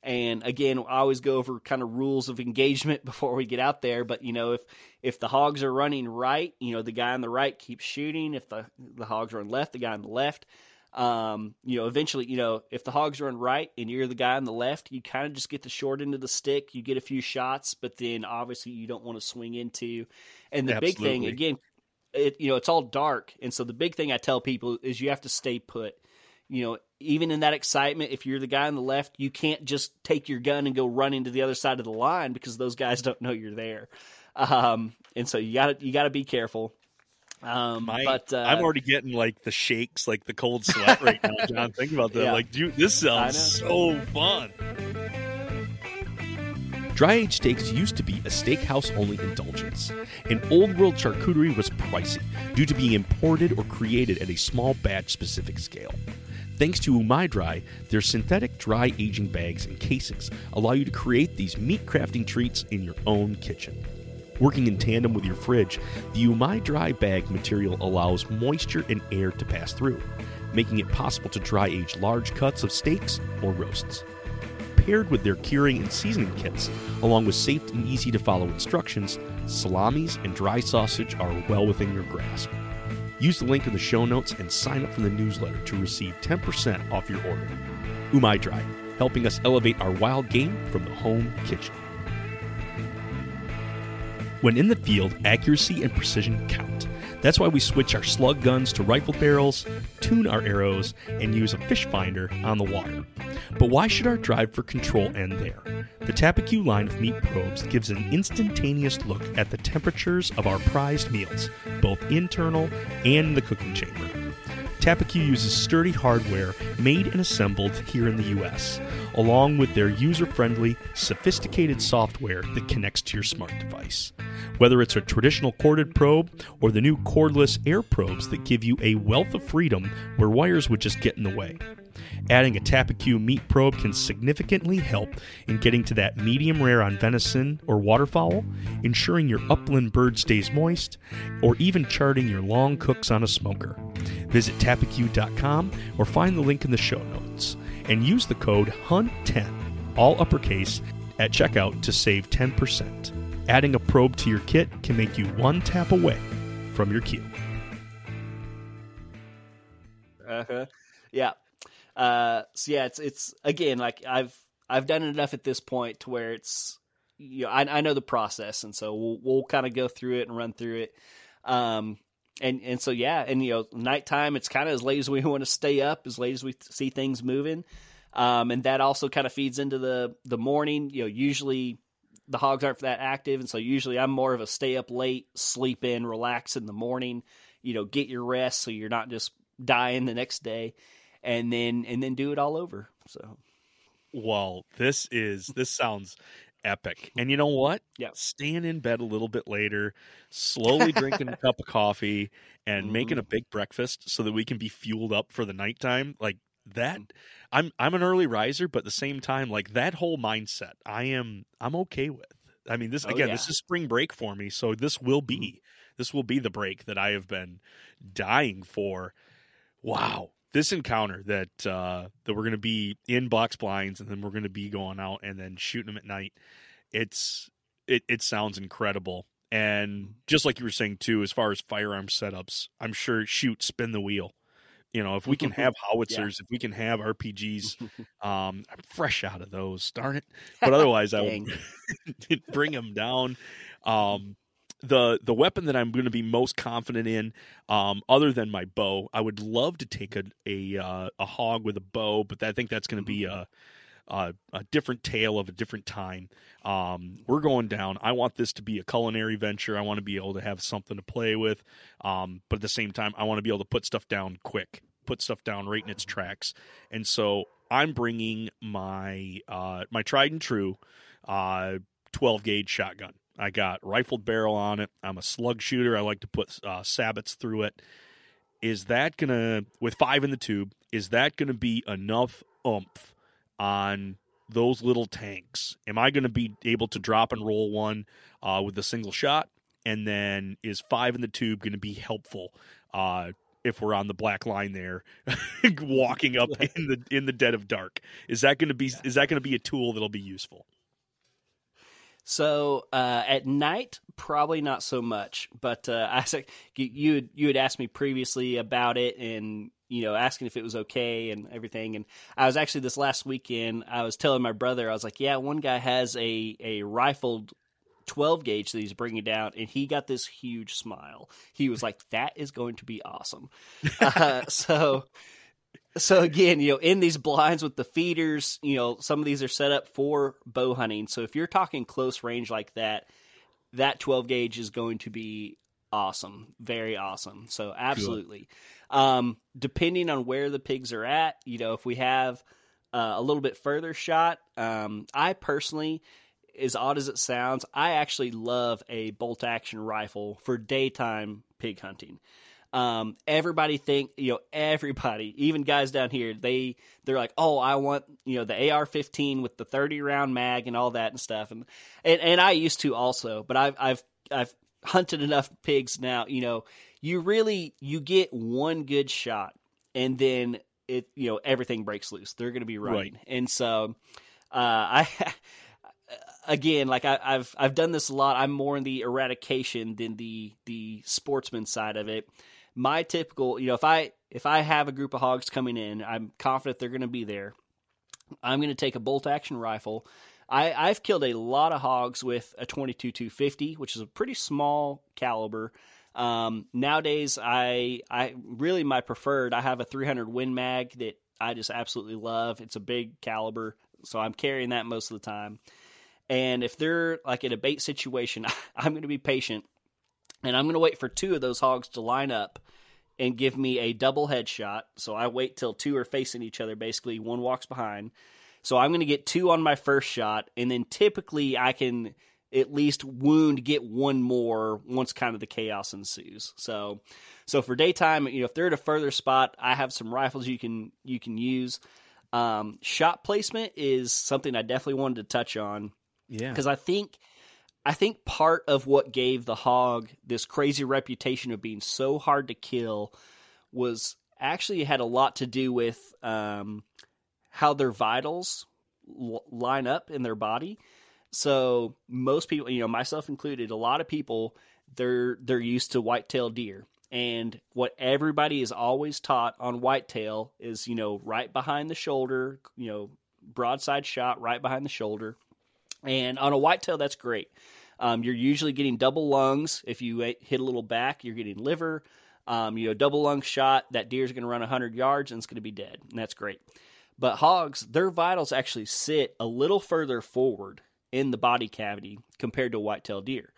And again, I always go over kind of rules of engagement before we get out there. But you know, if if the hogs are running right, you know, the guy on the right keeps shooting. If the the hogs run left, the guy on the left. Um, you know, eventually, you know, if the hogs run right and you're the guy on the left, you kind of just get the short end of the stick. You get a few shots, but then obviously you don't want to swing into. And the big thing, again, it you know, it's all dark, and so the big thing I tell people is you have to stay put. You know, even in that excitement, if you're the guy on the left, you can't just take your gun and go run into the other side of the line because those guys don't know you're there. Um, and so you got to you got to be careful. Um, My, but uh, I'm already getting like the shakes, like the cold sweat right now, John. Think about that. Yeah. Like, dude, this sounds so fun. Dry aged steaks used to be a steakhouse only indulgence, and old world charcuterie was pricey due to being imported or created at a small batch specific scale. Thanks to Umai Dry, their synthetic dry aging bags and casings allow you to create these meat crafting treats in your own kitchen. Working in tandem with your fridge, the Umai Dry bag material allows moisture and air to pass through, making it possible to dry age large cuts of steaks or roasts. Paired with their curing and seasoning kits, along with safe and easy to follow instructions, salamis and dry sausage are well within your grasp. Use the link in the show notes and sign up for the newsletter to receive 10% off your order. Umai Dry, helping us elevate our wild game from the home kitchen. When in the field, accuracy and precision count. That's why we switch our slug guns to rifle barrels, tune our arrows, and use a fish finder on the water. But why should our drive for control end there? The Tappecue line of meat probes gives an instantaneous look at the temperatures of our prized meals, both internal and in the cooking chamber. Tappecue uses sturdy hardware made and assembled here in the US, along with their user friendly, sophisticated software that connects to your smart device. Whether it's a traditional corded probe or the new cordless air probes that give you a wealth of freedom where wires would just get in the way. Adding a Tappecue meat probe can significantly help in getting to that medium rare on venison or waterfowl, ensuring your upland bird stays moist, or even charting your long cooks on a smoker. Visit tappecue.com or find the link in the show notes and use the code HUNT10, all uppercase, at checkout to save 10%. Adding a probe to your kit can make you one tap away from your kill. Uh-huh. Yeah. Uh, so yeah, it's it's again like I've I've done enough at this point to where it's you know I, I know the process, and so we'll we'll kind of go through it and run through it. Um, and and so yeah, and you know, nighttime it's kind of as late as we want to stay up, as late as we see things moving. Um, and that also kind of feeds into the the morning. You know, usually the hogs aren't that active, and so usually I'm more of a stay up late, sleep in, relax in the morning. You know, get your rest so you're not just dying the next day, and then and then do it all over. So, well, this is this sounds epic. And you know what? Yeah. Staying in bed a little bit later, slowly drinking a cup of coffee and mm-hmm. making a big breakfast so that we can be fueled up for the nighttime. Like that I'm I'm an early riser, but at the same time, like that whole mindset, I am I'm okay with. I mean, this oh, again, yeah. this is spring break for me, so this will be mm-hmm. this will be the break that I have been dying for. Wow, this encounter that uh, that we're going to be in box blinds and then we're going to be going out and then shooting them at night. It's it it sounds incredible. And just like you were saying too, as far as firearm setups, I'm sure shoot spin the wheel. You know, if we can have howitzers, yeah. if we can have RPGs, um, I'm fresh out of those. Darn it! But otherwise, I would bring them down. Um, the the weapon that I'm going to be most confident in, um, other than my bow, I would love to take a a, uh, a hog with a bow, but I think that's going to be mm-hmm. a, a, a different tale of a different time. Um, we're going down. I want this to be a culinary venture. I want to be able to have something to play with, um, but at the same time, I want to be able to put stuff down quick, put stuff down right in its tracks. And so I'm bringing my uh, my tried and true uh, 12 gauge shotgun. I got rifled barrel on it. I'm a slug shooter. I like to put uh, sabots through it. Is that gonna with five in the tube? Is that gonna be enough oomph on those little tanks? Am I gonna be able to drop and roll one uh, with a single shot? And then is five in the tube gonna be helpful? Uh, if we're on the black line there walking up in the in the dead of dark is that going to be is that going to be a tool that'll be useful so uh, at night, probably not so much. But uh, I you you had asked me previously about it, and you know asking if it was okay and everything. And I was actually this last weekend. I was telling my brother, I was like, yeah, one guy has a a rifled 12 gauge that he's bringing down and he got this huge smile he was like that is going to be awesome uh, so so again, you know, in these blinds with the feeders, you know, some of these are set up for bow hunting. So if you're talking close range like that, that 12 gauge is going to be awesome, very awesome. So absolutely. Um, depending on where the pigs are at, you know, if we have uh, a little bit further shot, um, I personally as odd as it sounds, I actually love a bolt action rifle for daytime pig hunting. Um, everybody think you know everybody, even guys down here, they they're like, oh, I want you know the AR-15 with the 30 round mag and all that and stuff, and and, and I used to also, but I've I've I've hunted enough pigs now. You know, you really you get one good shot, and then it you know everything breaks loose. They're going to be running, Right. and so uh, I. Again, like I, I've I've done this a lot. I'm more in the eradication than the the sportsman side of it my typical, you know, if I if I have a group of hogs coming in, I'm confident they're going to be there. I'm going to take a bolt action rifle. I, I've killed a lot of hogs with a 22 250, which is a pretty small caliber. Um, nowadays, I I really my preferred. I have a 300 Win Mag that I just absolutely love. It's a big caliber, so I'm carrying that most of the time. And if they're like in a bait situation, I'm going to be patient and I'm going to wait for two of those hogs to line up and give me a double headshot. So I wait till two are facing each other, basically, one walks behind. So I'm going to get two on my first shot, and then typically I can at least wound get one more once kind of the chaos ensues. So so for daytime, you know, if they're at a further spot, I have some rifles you can you can use. Um, shot placement is something I definitely wanted to touch on Yeah. because I think I think part of what gave the hog this crazy reputation of being so hard to kill was actually had a lot to do with um, how their vitals l- line up in their body. So most people, you know, myself included, a lot of people they're they're used to whitetail deer. And what everybody is always taught on whitetail is, you know, right behind the shoulder, you know, broadside shot right behind the shoulder. And on a whitetail, that's great. Um, you're usually getting double lungs. If you hit a little back, you're getting liver. Um, you know, double lung shot, that deer's going to run 100 yards and it's going to be dead. And that's great. But hogs, their vitals actually sit a little further forward in the body cavity compared to a whitetail deer.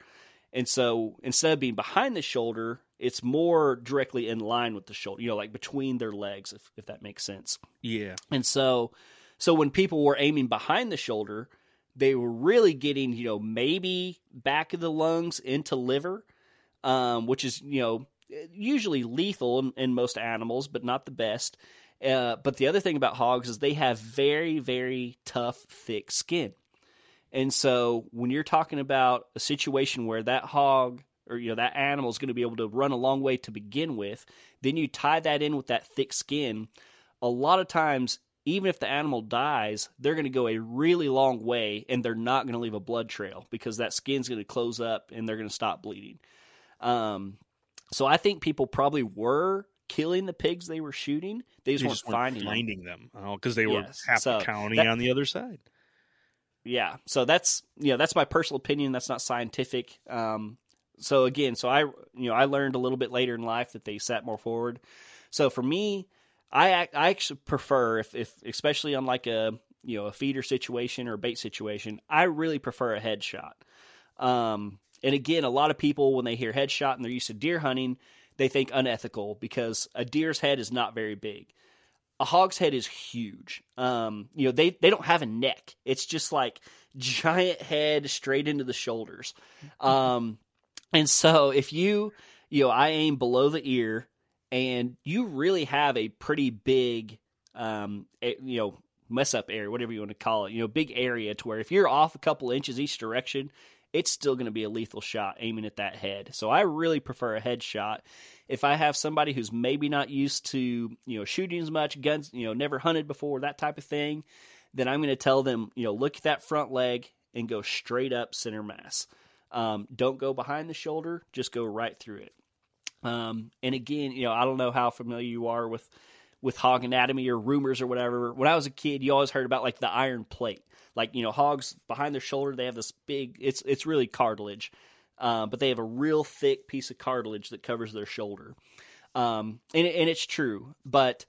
And so instead of being behind the shoulder, it's more directly in line with the shoulder, you know, like between their legs, if, if that makes sense. Yeah. And so, so when people were aiming behind the shoulder, they were really getting, you know, maybe back of the lungs into liver, um, which is, you know, usually lethal in, in most animals, but not the best. Uh, but the other thing about hogs is they have very, very tough, thick skin. And so when you're talking about a situation where that hog or you know that animal is going to be able to run a long way to begin with, then you tie that in with that thick skin, a lot of times even if the animal dies, they're going to go a really long way and they're not going to leave a blood trail because that skin's going to close up and they're going to stop bleeding. Um, so I think people probably were killing the pigs they were shooting. They just They weren't just finding, them. finding them because they were Yes. half So county that- on the other side. Yeah. So that's you know that's my personal opinion. That's not scientific. Um, so again, so I you know I learned a little bit later in life that they sat more forward. So for me, I I actually prefer if if especially on like a you know a feeder situation or bait situation, I really prefer a headshot. Um, and again, a lot of people when they hear headshot and they're used to deer hunting, they think unethical because a deer's head is not very big a hog's head is huge. Um, you know, they they don't have a neck. It's just like giant head straight into the shoulders. Um, and so if you, you know, I aim below the ear, and you really have a pretty big, um, you know, mess up area, whatever you want to call it. You know, big area to where if you're off a couple inches each direction, it's still going to be a lethal shot aiming at that head. So I really prefer a head shot. If I have somebody who's maybe not used to, you know, shooting as much, guns, you know, never hunted before, that type of thing, then I'm going to tell them, you know, look at that front leg and go straight up center mass. Um, don't go behind the shoulder, just go right through it. Um, and again, you know, I don't know how familiar you are with with hog anatomy or rumors or whatever. When I was a kid, you always heard about like the iron plate. Like, you know, hogs behind their shoulder, they have this big it's it's really cartilage. Um, but they have a real thick piece of cartilage that covers their shoulder. Um, and and it's true, but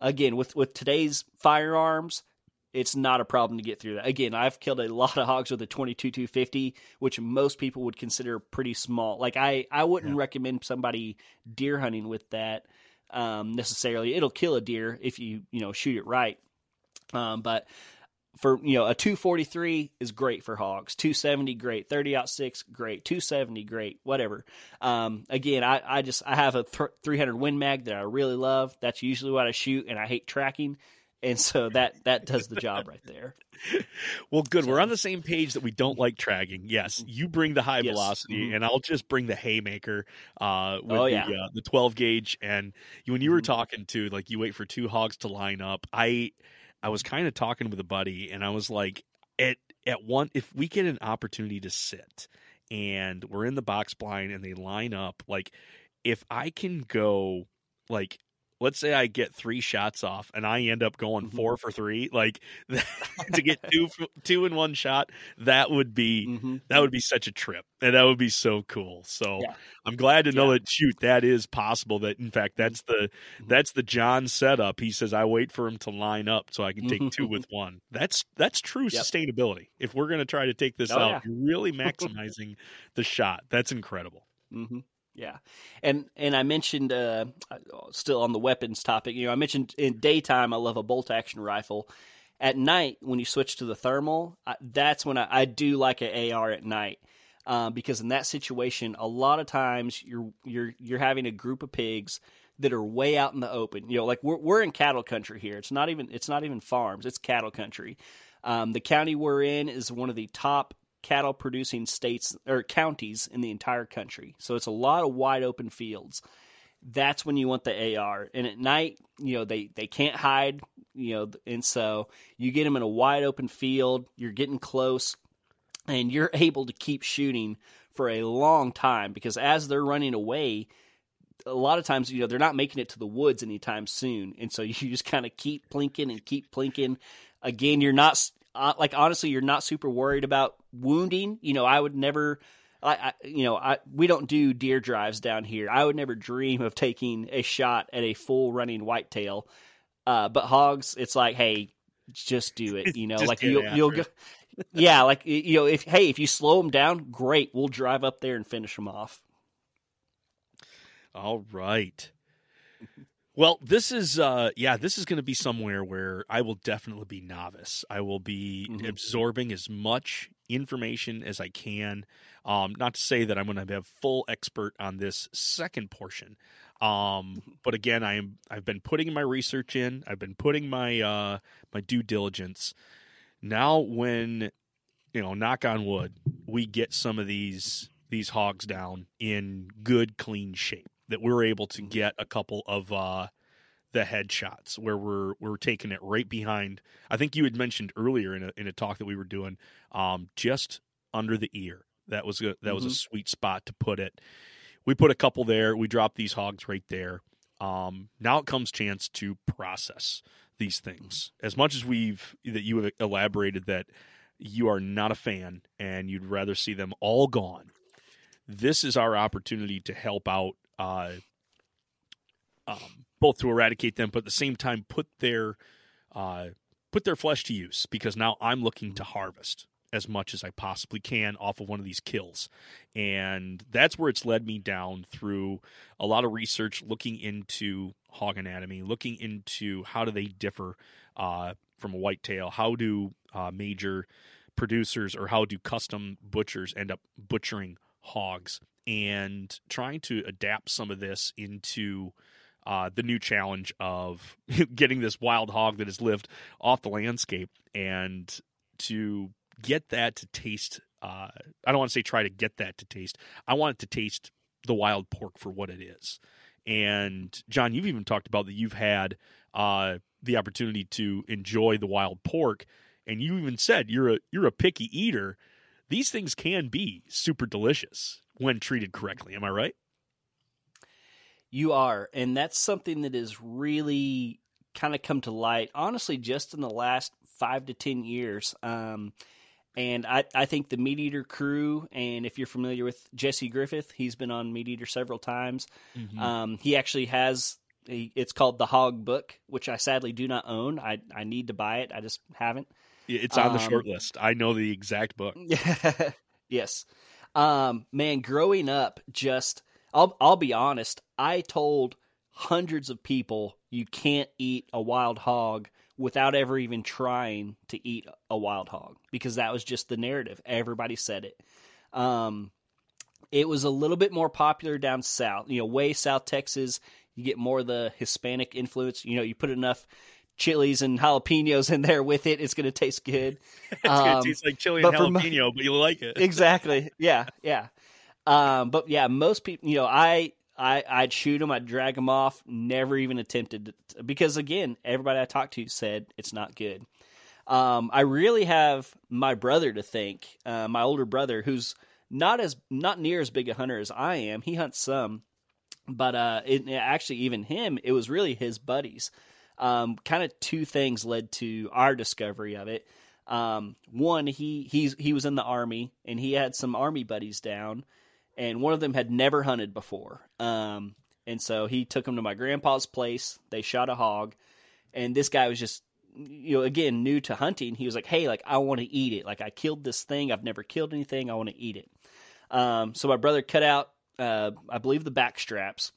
again, with with today's firearms, it's not a problem to get through that. Again, I've killed a lot of hogs with a 22 250, which most people would consider pretty small. Like I I wouldn't recommend somebody deer hunting with that um, necessarily. It'll kill a deer if you you know shoot it right. Um, but for you know a 243 is great for hogs. 270 great. 30 out 6 great. 270 great. Whatever. Um, again I, I just i have a th- 300 win mag that i really love. That's usually what i shoot and i hate tracking and so that that does the job right there well good we're on the same page that we don't like tracking yes you bring the high Yes. velocity Mhm. and i'll just bring the haymaker uh with Oh, the, uh, the 12 gauge and you, when you were Mhm. talking to like you wait for two hogs to line up i i was kind of talking with a buddy and i was like at at one if we get an opportunity to sit and we're in the box blind and they line up like if i can go like let's say i get three shots off and i end up going Mhm. four for three like to get two two in one shot that would be mm-hmm. that would be such a trip and that would be so cool so Yeah. i'm glad to know Yeah. that shoot that is possible that in fact that's the Mhm. that's the john setup he says i wait for him to line up so i can take two with one that's that's true Yep. sustainability if we're going to try to take this Oh, out yeah. you're really maximizing the shot that's incredible hmm Yeah, and and I mentioned uh, still on the weapons topic. You know, I mentioned in daytime I love a bolt action rifle. At night, when you switch to the thermal, I, that's when I, I do like an AR at night. Um, because in that situation, a lot of times you're you're you're having a group of pigs that are way out in the open. You know, like we're we're in cattle country here. It's not even it's not even farms. It's cattle country. Um, the county we're in is one of the top cattle producing states or counties in the entire country. So it's a lot of wide open fields. That's when you want the AR. And at night, you know, they they can't hide, you know, and so you get them in a wide open field, you're getting close and you're able to keep shooting for a long time because as they're running away, a lot of times, you know, they're not making it to the woods anytime soon. And so you just kind of keep plinking and keep plinking. Again, you're not uh, like honestly, you're not super worried about wounding. You know, I would never. I, I you know, I we don't do deer drives down here. I would never dream of taking a shot at a full running whitetail. Uh, but hogs, it's like, hey, just do it. You know, like you'll you'll go. Yeah, like you know, if hey, if you slow them down, great. We'll drive up there and finish them off. All right. Well, this is uh yeah, this is going to be somewhere where I will definitely be novice. I will be Mhm. absorbing as much information as I can. Um not to say that I'm going to have full expert on this second portion. Um but again, I am I've been putting my research in. I've been putting my uh my due diligence. Now when you know, knock on wood, we get some of these these hogs down in good clean shape that we're able to get a couple of uh the headshots where we're we're taking it right behind. I think you had mentioned earlier in a in a talk that we were doing um just under the ear. That was a that was a Mhm. sweet spot to put it. We put a couple there. We dropped these hogs right there. Um now it comes chance to process these things. As much as we've that you have elaborated that you are not a fan and you'd rather see them all gone this is our opportunity to help out uh, um, both to eradicate them, but at the same time put their uh, put their flesh to use because now I'm looking to harvest as much as I possibly can off of one of these kills, and that's where it's led me down through a lot of research, looking into hog anatomy, looking into how do they differ uh, from a whitetail, how do uh, major producers or how do custom butchers end up butchering hogs and trying to adapt some of this into uh, the new challenge of getting this wild hog that has lived off the landscape and to get that to taste. Uh, I don't want to say try to get that to taste. I want it to taste the wild pork for what it is. And John, you've even talked about that you've had uh, the opportunity to enjoy the wild pork, and you even said you're a you're a picky eater. These things can be super delicious when treated correctly. Am I right? You are, and that's something that has really kind of come to light, honestly, just in the last five to ten years. Um, and I, I think the MeatEater crew, and if you're familiar with Jesse Griffith, he's been on MeatEater several times. Um, he actually has. A, it's called the Hog Book, which I sadly do not own. I I need to buy it. I just haven't. It's on the Um, short list. I know the exact book. yes. Um, man, growing up, just I'll I'll be honest. I told hundreds of people you can't eat a wild hog without ever even trying to eat a wild hog because that was just the narrative. Everybody said it. Um, it was a little bit more popular down south, you know, way south Texas. You get more of the Hispanic influence. You know, you put enough chilies and jalapenos in there with it, it's going to taste good. it's Um, taste like chili and but for mo- jalapeno, but you like it. exactly. Yeah, yeah. Um, but yeah, most people, you know, I, I, I'd shoot them, I'd drag them off. Never even attempted to, because again, everybody I talked to said it's not good. Um, I really have my brother to thank, uh, my older brother, who's not as not near as big a hunter as I am. He hunts some, but uh, it, actually even him, it was really his buddies. Um, kind of two things led to our discovery of it. Um, one, he he's he was in the army and he had some army buddies down, and one of them had never hunted before. Um, and so he took him to my grandpa's place. They shot a hog, and this guy was just you know again new to hunting. He was like, "Hey, like I want to eat it. Like I killed this thing. I've never killed anything. I want to eat it." Um, so my brother cut out, uh, I believe, the back straps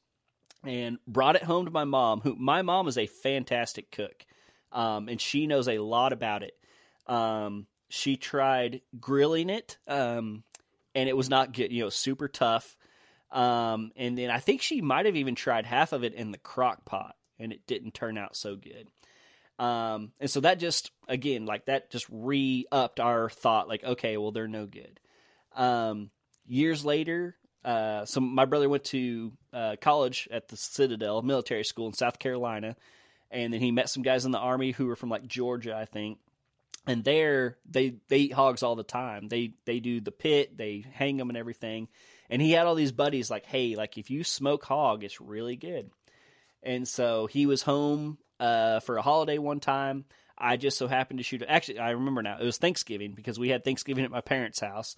and brought it home to my mom. Who my mom is a fantastic cook, um, and she knows a lot about it. Um, she tried grilling it, um, and it was not good. You know, super tough. Um, and then I think she might have even tried half of it in the crock pot, and it didn't turn out so good. Um, and so that just again, like that, just re upped our thought. Like, okay, well, they're no good. Um, years later, uh, so my brother went to uh, college at the Citadel Military School in South Carolina, and then he met some guys in the army who were from like Georgia, I think. And there, they they eat hogs all the time. They they do the pit, they hang them and everything. And he had all these buddies like, hey, like if you smoke hog, it's really good. And so he was home uh, for a holiday one time. I just so happened to shoot. Actually, I remember now. It was Thanksgiving because we had Thanksgiving at my parents' house.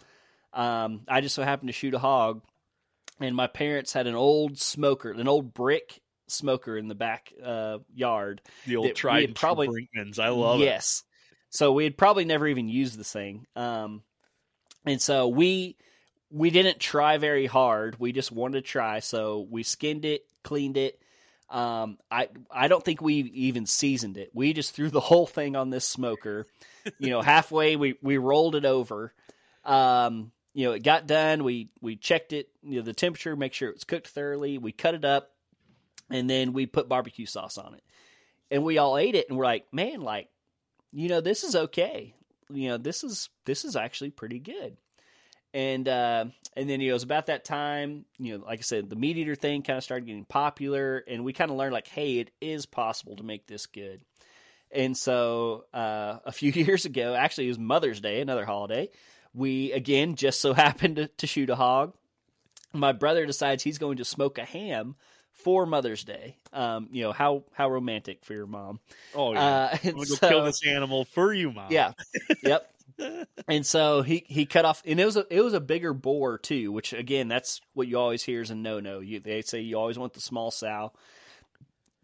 Um, I just so happened to shoot a hog, and my parents had an old smoker, an old brick smoker in the back uh, yard. the old that we tried and probably- Brinkmanns. I love it. yes. So we had probably never even used this thing. Um, and so we we didn't try very hard. We just wanted to try. So we skinned it, cleaned it. Um, I I don't think we even seasoned it. We just threw the whole thing on this smoker. You know, halfway we we rolled it over. Um, you know, it got done. We we checked it. You know, the temperature, make sure it was cooked thoroughly. We cut it up, and then we put barbecue sauce on it. And we all ate it, and we're like, man, like you know this is okay you know this is this is actually pretty good and uh and then you know, it was about that time you know like i said the MeatEater thing kind of started getting popular and we kind of learned like hey it is possible to make this good and so uh a few years ago actually it was mother's day another holiday we again just so happened to, to shoot a hog my brother decides he's going to smoke a ham for mother's day um you know how how romantic for your mom Oh yeah. uh, I'm gonna go so- kill this animal for you, mom. yeah. yep. And so he he cut off, and it was a it was a bigger boar too, which again that's what you always hear is a no no. They say you always want the small sow.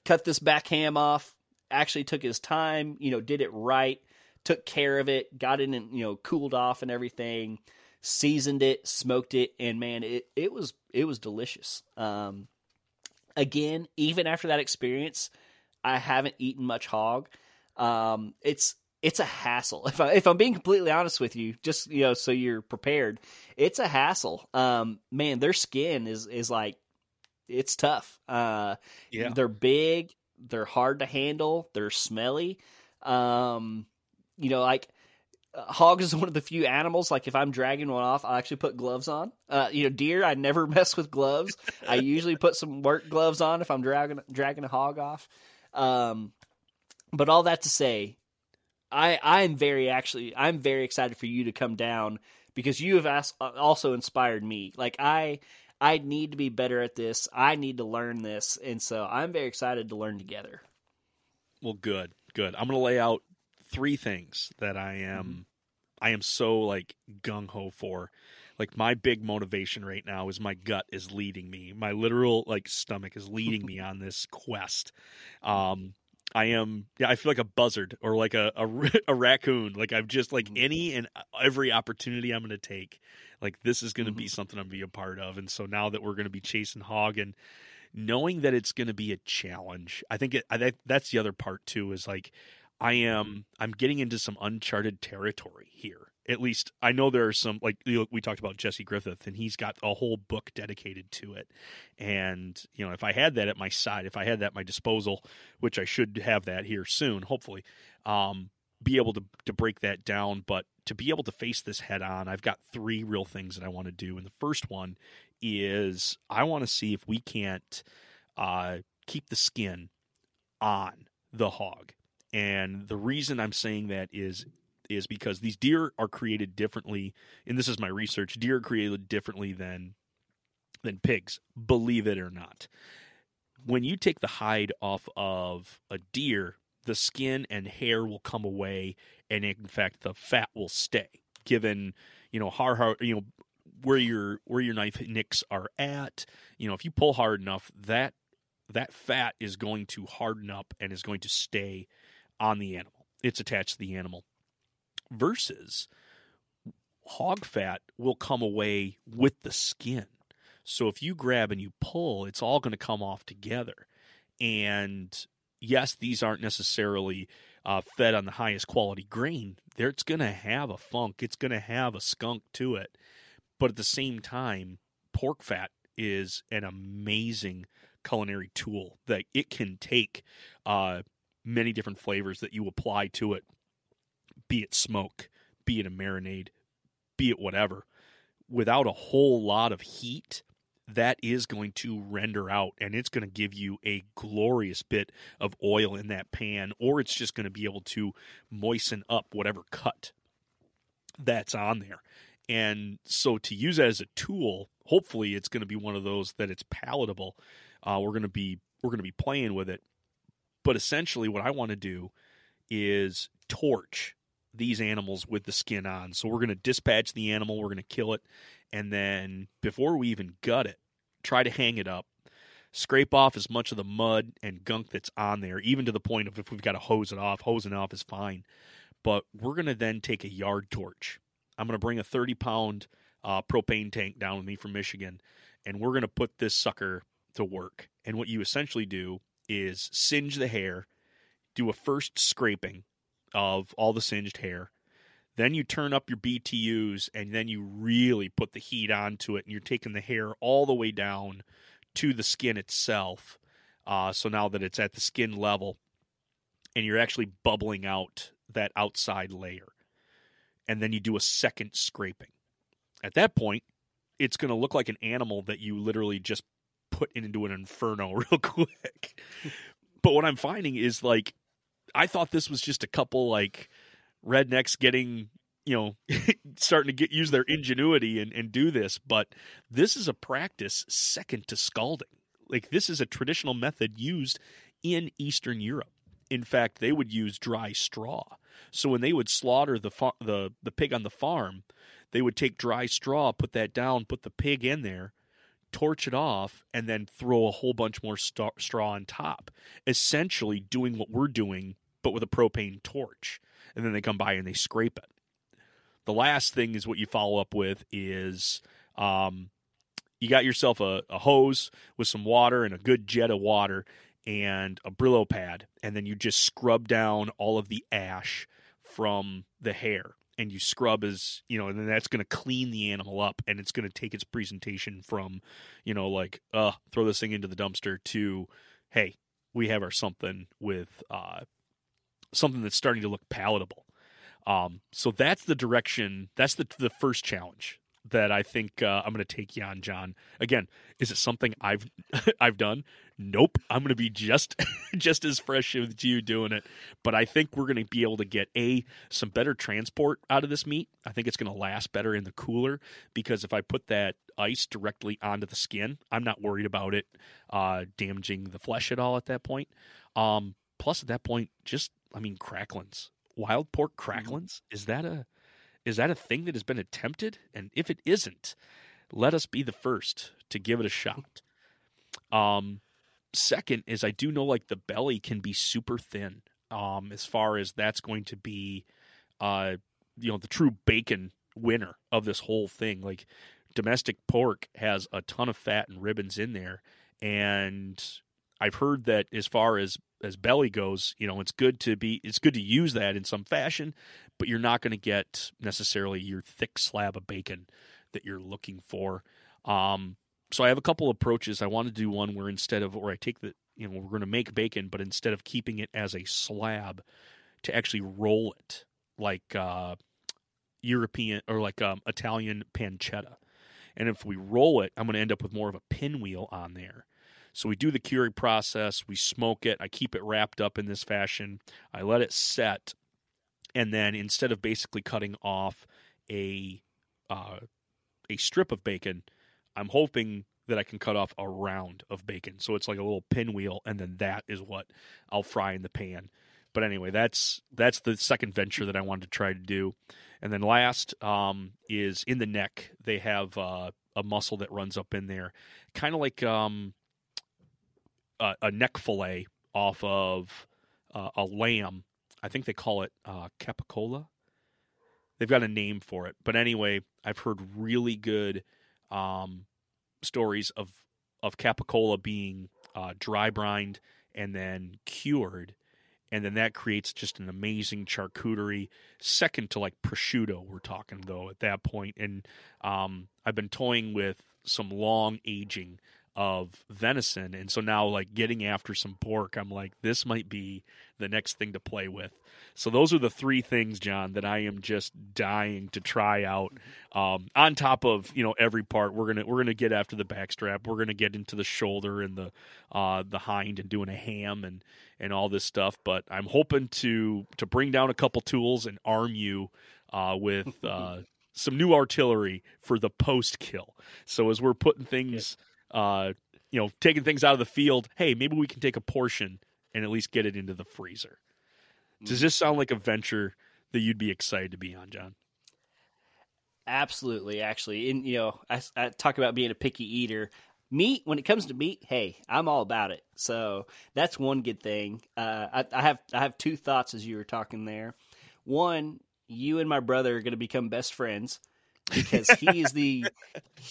Cut this back ham off. Actually took his time, you know, did it right, took care of it, got it and you know cooled off and everything, seasoned it, smoked it, and man, it it was it was delicious. Um, again, even after that experience, I haven't eaten much hog. Um, it's it's a hassle. If I if I'm being completely honest with you, just you know, so you're prepared, it's a hassle. Um, man, their skin is is like it's tough. Uh, Yeah. they're big, they're hard to handle, they're smelly. Um, you know, like uh, hog is one of the few animals. Like if I'm dragging one off, I actually put gloves on. Uh, you know, deer, I never mess with gloves. I usually put some work gloves on if I'm dragging dragging a hog off. Um, but all that to say, I I'm very actually I'm very excited for you to come down because you have asked, uh, also inspired me. Like I I need to be better at this. I need to learn this, and so I'm very excited to learn together. Well, good, good. I'm gonna lay out three things that I am, Mm-hmm. I am so like gung ho for. Like my big motivation right now is my gut is leading me. My literal like stomach is leading me on this quest. Um, I am, yeah, I feel like a buzzard or like a a, a raccoon. Like I've just like Mhm. any and every opportunity I'm gonna take. Like this is gonna Mm-hmm. be something I'm gonna be a part of. And so now that we're gonna be chasing hog and knowing that it's going to be a challenge. I think it, I think that's the other part too is like I am I'm getting into some uncharted territory here. At least I know there are some like you know, we talked about Jesse Griffith and he's got a whole book dedicated to it. And you know, if I had that at my side, if I had that at my disposal, which I should have that here soon, hopefully, um, be able to to break that down, but to be able to face this head on, I've got three real things that I want to do. And the first one is I want to see if we can't uh, keep the skin on the hog. And the reason I'm saying that is is because these deer are created differently, and this is my research. Deer are created differently than than pigs, believe it or not. When you take the hide off of a deer, the skin and hair will come away, and in fact, the fat will stay. Given you know how hard you know where your where your knife nicks are at, you know if you pull hard enough, that that fat is going to harden up and is going to stay on the animal. It's attached to the animal. Versus hog fat will come away with the skin. So if you grab and you pull, it's all going to come off together. And yes, these aren't necessarily uh, fed on the highest quality grain. There, it's going to have a funk. It's going to have a skunk to it. But at the same time, pork fat is an amazing culinary tool that it can take uh, many different flavors that you apply to it, be it smoke, be it a marinade, be it whatever, without a whole lot of heat. That is going to render out and it's going to give you a glorious bit of oil in that pan, or it's just going to be able to moisten up whatever cut that's on there. And so to use it as a tool, hopefully it's going to be one of those that it's palatable. Uh, we're going to be we're going to be playing with it but essentially, what I want to do is torch these animals with the skin on. So we're going to dispatch the animal, we're going to kill it, and then before we even gut it, try to hang it up, scrape off as much of the mud and gunk that's on there, even to the point of if we've got to hose it off, hosing off is fine. But we're going to then take a yard torch. I'm going to bring a 30 pound uh, propane tank down with me from Michigan, and we're going to put this sucker to work. And what you essentially do is singe the hair, do a first scraping of all the singed hair. Then you turn up your BTUs and then you really put the heat onto it and you're taking the hair all the way down to the skin itself. Uh, so now that it's at the skin level and you're actually bubbling out that outside layer. And then you do a second scraping. At that point, it's going to look like an animal that you literally just put into an inferno real quick. but what I'm finding is like I thought this was just a couple like rednecks getting you know starting to get use their ingenuity and, and do this but this is a practice second to scalding. Like this is a traditional method used in eastern europe. In fact they would use dry straw. So when they would slaughter the far- the the pig on the farm they would take dry straw put that down put the pig in there torch it off, and then throw a whole bunch more st- straw on top. Essentially, doing what we're doing, but with a propane torch. And then they come by and they scrape it. The last thing is what you follow up with is um, you got yourself a, a hose with some water and a good jet of water and a Brillo pad, and then you just scrub down all of the ash from the hair and you scrub as you know and then that's going to clean the animal up and it's going to take its presentation from you know like uh throw this thing into the dumpster to hey we have our something with uh something that's starting to look palatable. Um so that's the direction that's the the first challenge that I think uh, I'm going to take you on, John. Again, is it something I've I've done? Nope. I'm going to be just just as fresh as you doing it, but I think we're going to be able to get a some better transport out of this meat. I think it's going to last better in the cooler because if I put that ice directly onto the skin, I'm not worried about it uh, damaging the flesh at all at that point. Um, plus, at that point, just I mean, cracklins, wild pork mm-hmm. Is that a is that a thing that has been attempted? And if it isn't, let us be the first to give it a shot. Um, second is I do know like the belly can be super thin. Um, as far as that's going to be, uh, you know, the true bacon winner of this whole thing. Like domestic pork has a ton of fat and ribbons in there, and I've heard that as far as as belly goes, you know, it's good to be it's good to use that in some fashion, but you're not going to get necessarily your thick slab of bacon that you're looking for. Um, so I have a couple approaches. I want to do one where instead of where I take the you know we're going to make bacon, but instead of keeping it as a slab, to actually roll it like uh, European or like um, Italian pancetta. And if we roll it, I'm going to end up with more of a pinwheel on there. So we do the curing process, we smoke it, I keep it wrapped up in this fashion, I let it set, and then instead of basically cutting off a uh, a strip of bacon, I'm hoping that I can cut off a round of bacon. So it's like a little pinwheel, and then that is what I'll fry in the pan. But anyway, that's that's the second venture that I wanted to try to do. And then last um, is in the neck. They have uh, a muscle that runs up in there, kind of like um, a, a, neck fillet off of uh, a lamb. I think they call it uh, capicola. They've got a name for it, but anyway, I've heard really good um, stories of of capicola being uh, dry brined and then cured and then that creates just an amazing charcuterie second to like prosciutto we're talking though at that point and um, i've been toying with some long aging of venison. And so now like getting after some pork i'm like this might be the next thing to play with. So those are the three things john that i am just dying to try out. Um, on top of you know every part we're gonna we're gonna get after the backstrap. We're gonna get into the shoulder and the uh, the hind and doing a ham and and all this stuff. But i'm hoping to to bring down a couple tools and arm you uh, with uh, some new artillery for the post kill so as we're putting things yeah uh, you know, taking things out of the field. Hey, maybe we can take a portion and at least get it into the freezer. Does this sound like a venture that you'd be excited to be on, John? Absolutely, actually. And you know, I, I, talk about being a picky eater. Meat, when it comes to meat, hey, I'm all about it. So that's one good thing. Uh, I, I have I have two thoughts as you were talking there. One, you and my brother are going to become best friends because he is the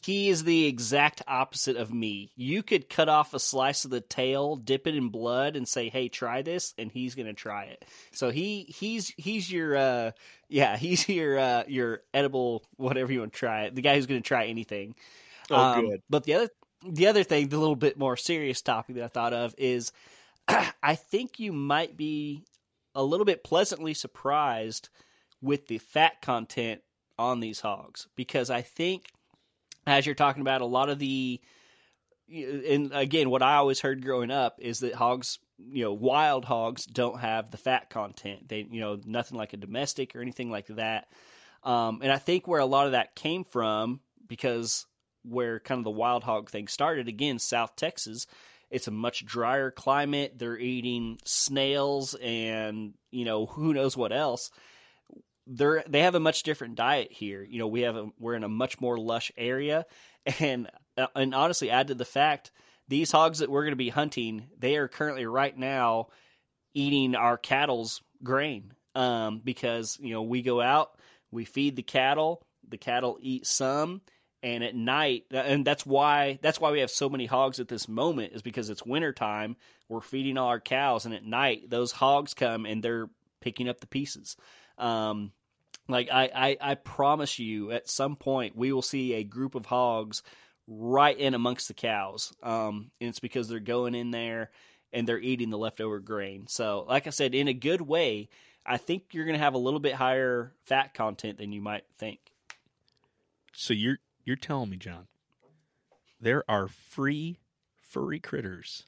he is the exact opposite of me. You could cut off a slice of the tail, dip it in blood, and say, "Hey, try this," and he's gonna try it. So he he's he's your uh yeah he's your uh your edible whatever you want to try it. The guy who's gonna try anything. Oh, um, good. But the other the other thing, the little bit more serious topic that I thought of is, I think you might be a little bit pleasantly surprised with the fat content on these hogs because I think, as you're talking about, a lot of the, and again, what I always heard growing up is that hogs, you know, wild hogs don't have the fat content. They, you know, nothing like a domestic or anything like that. Um, and I think where a lot of that came from, because where kind of the wild hog thing started, again, South Texas, it's a much drier climate. They're eating snails and, you know, who knows what else they're they have a much different diet here. You know, we have a, we're in a much more lush area, and uh, and honestly, add to the fact these hogs that we're going to be hunting, they are currently right now eating our cattle's grain um, because you know we go out, we feed the cattle, the cattle eat some, and at night, and that's why that's why we have so many hogs at this moment is because it's winter time. We're feeding all our cows, and at night those hogs come and they're picking up the pieces. Um, like I, I, I promise you, at some point we will see a group of hogs right in amongst the cows. Um, and it's because they're going in there and they're eating the leftover grain. So, like I said, in a good way, I think you're going to have a little bit higher fat content than you might think. So you're you're telling me, John, there are free furry critters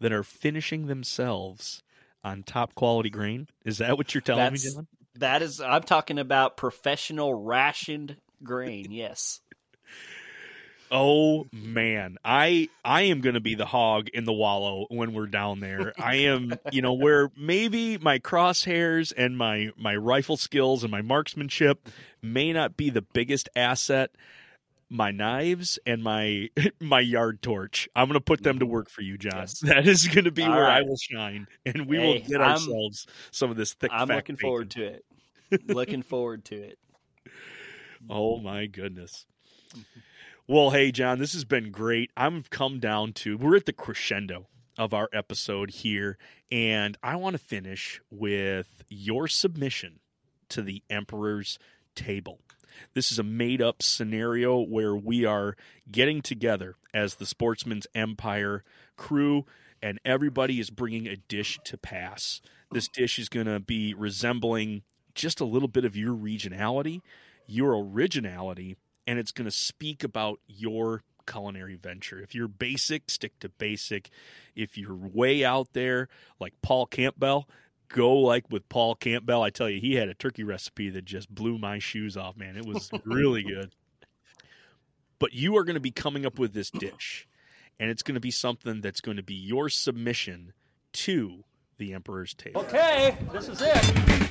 that are finishing themselves on top quality grain. Is that what you're telling That's, me, John? That is, I'm talking about professional rationed grain. Yes. Oh man, I I am going to be the hog in the wallow when we're down there. I am, you know, where maybe my crosshairs and my my rifle skills and my marksmanship may not be the biggest asset my knives and my my yard torch. I'm going to put them to work for you, John. Yes. That is going to be All where right. I will shine, and we hey, will get I'm, ourselves some of this thick. I'm looking bacon. forward to it. looking forward to it. Oh my goodness. Well, hey John, this has been great. I've come down to we're at the crescendo of our episode here, and I want to finish with your submission to the Emperor's Table. This is a made up scenario where we are getting together as the Sportsmen's Empire crew, and everybody is bringing a dish to pass. This dish is going to be resembling just a little bit of your regionality, your originality, and it's going to speak about your culinary venture. If you're basic, stick to basic. If you're way out there, like Paul Campbell, go like with Paul Campbell. I tell you, he had a turkey recipe that just blew my shoes off, man. It was really good. But you are going to be coming up with this dish, and it's going to be something that's going to be your submission to the Emperor's table. Okay, this is it.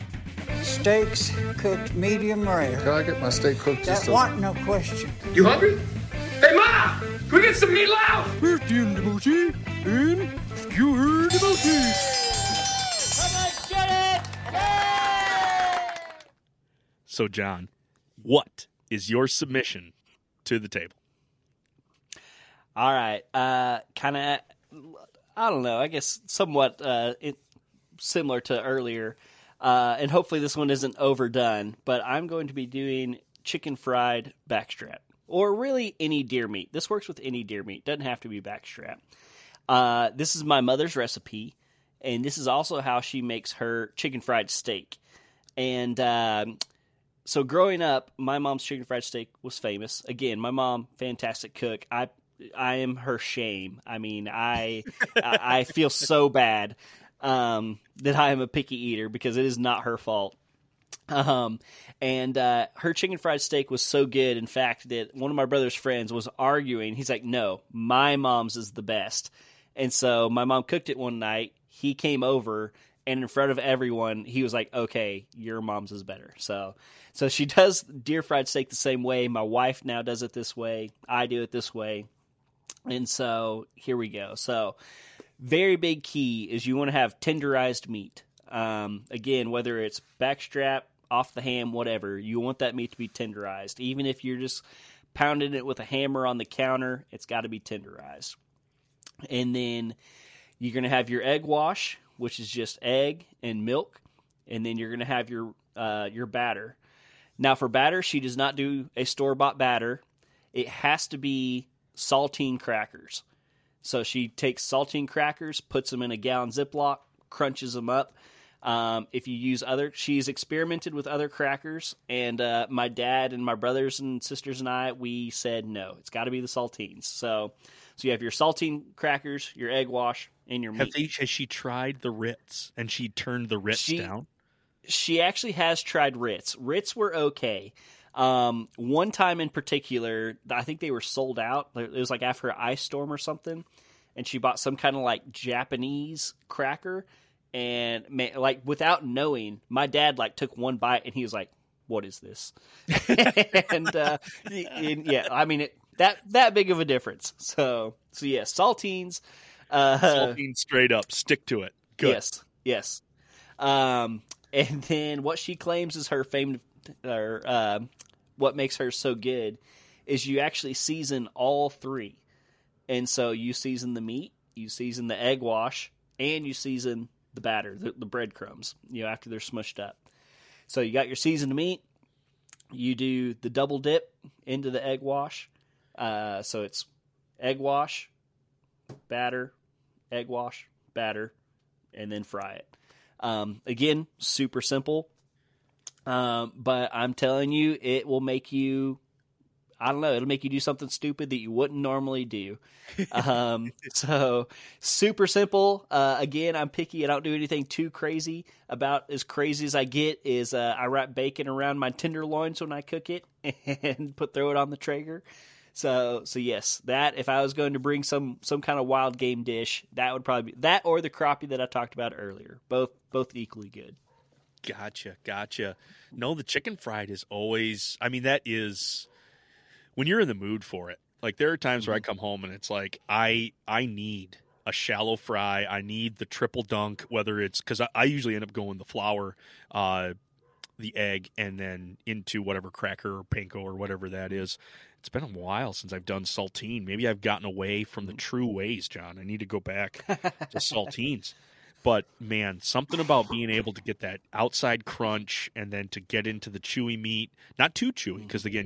Steaks cooked medium rare. Can I get my steak cooked That just a want no question. You hungry? Hey, Ma! Can we get some meatloaf? Where's Jim Demoji? And Skewer Demoji. So, John, what is your submission to the table? All right. Uh, kind of, I don't know. I guess somewhat uh, it, similar to earlier, uh, and hopefully this one isn't overdone. But I'm going to be doing chicken fried backstrap, or really any deer meat. This works with any deer meat. Doesn't have to be backstrap. Uh, this is my mother's recipe, and this is also how she makes her chicken fried steak. And um, so growing up, my mom's chicken fried steak was famous. Again, my mom, fantastic cook. I I am her shame. I mean, I I I feel so bad um, that I am a picky eater because it is not her fault. Um, and uh, her chicken fried steak was so good, in fact, that one of my brother's friends was arguing. He's like, "No, my mom's is the best." And so my mom cooked it one night. He came over, and in front of everyone, he was like, "Okay, your mom's is better." So, so she does deer fried steak the same way. My wife now does it this way. I do it this way. And so here we go. So, very big key is you want to have tenderized meat. Um, again, whether it's backstrap, off the ham, whatever, you want that meat to be tenderized. Even if you're just pounding it with a hammer on the counter, it's got to be tenderized. And then you're going to have your egg wash, which is just egg and milk, and then you're going to have your uh, your batter. Now, for batter, she does not do a store bought batter. It has to be saltine crackers. So she takes saltine crackers, puts them in a gallon Ziploc, crunches them up. Um, if you use other, she's experimented with other crackers, and uh, my dad and my brothers and sisters and I, we said no, it's got to be the saltines. So, so you have your saltine crackers, your egg wash, and your meat. they, has she tried the Ritz and she turned the Ritz She- down? she actually has tried Ritz. Ritz were okay. Um, one time in particular, I think they were sold out. It was like after an ice storm or something, and she bought some kind of like Japanese cracker, and man, like without knowing, my dad like took one bite and he was like, "What is this?" and, uh, and yeah, I mean it, that that big of a difference. So so yeah, saltines. Uh, Saltine straight up. Stick to it. Good. Yes, yes. Um, and then what she claims is her famed, or uh, what makes her so good, is you actually season all three, and so you season the meat, you season the egg wash, and you season the batter, the, the breadcrumbs. You know after they're smushed up. So you got your seasoned meat. You do the double dip into the egg wash. Uh, so it's egg wash, batter, egg wash, batter, and then fry it. Um, again, super simple. Um, but I'm telling you, it will make you. I don't know. It'll make you do something stupid that you wouldn't normally do. Um, so super simple. Uh, again, I'm picky. I don't do anything too crazy. About as crazy as I get is uh, I wrap bacon around my tenderloins when I cook it and put throw it on the Traeger. So so yes, that if I was going to bring some some kind of wild game dish, that would probably be that or the crappie that I talked about earlier. Both both equally good. Gotcha, gotcha. No, the chicken fried is always. I mean, that is when you're in the mood for it. Like there are times where I come home and it's like I I need a shallow fry. I need the triple dunk, whether it's because I, I usually end up going the flour, uh, the egg and then into whatever cracker or panko or whatever that is. It's been a while since I've done saltine. Maybe I've gotten away from the true ways, John. I need to go back to saltines. But man, something about being able to get that outside crunch and then to get into the chewy meat, not too chewy, because again,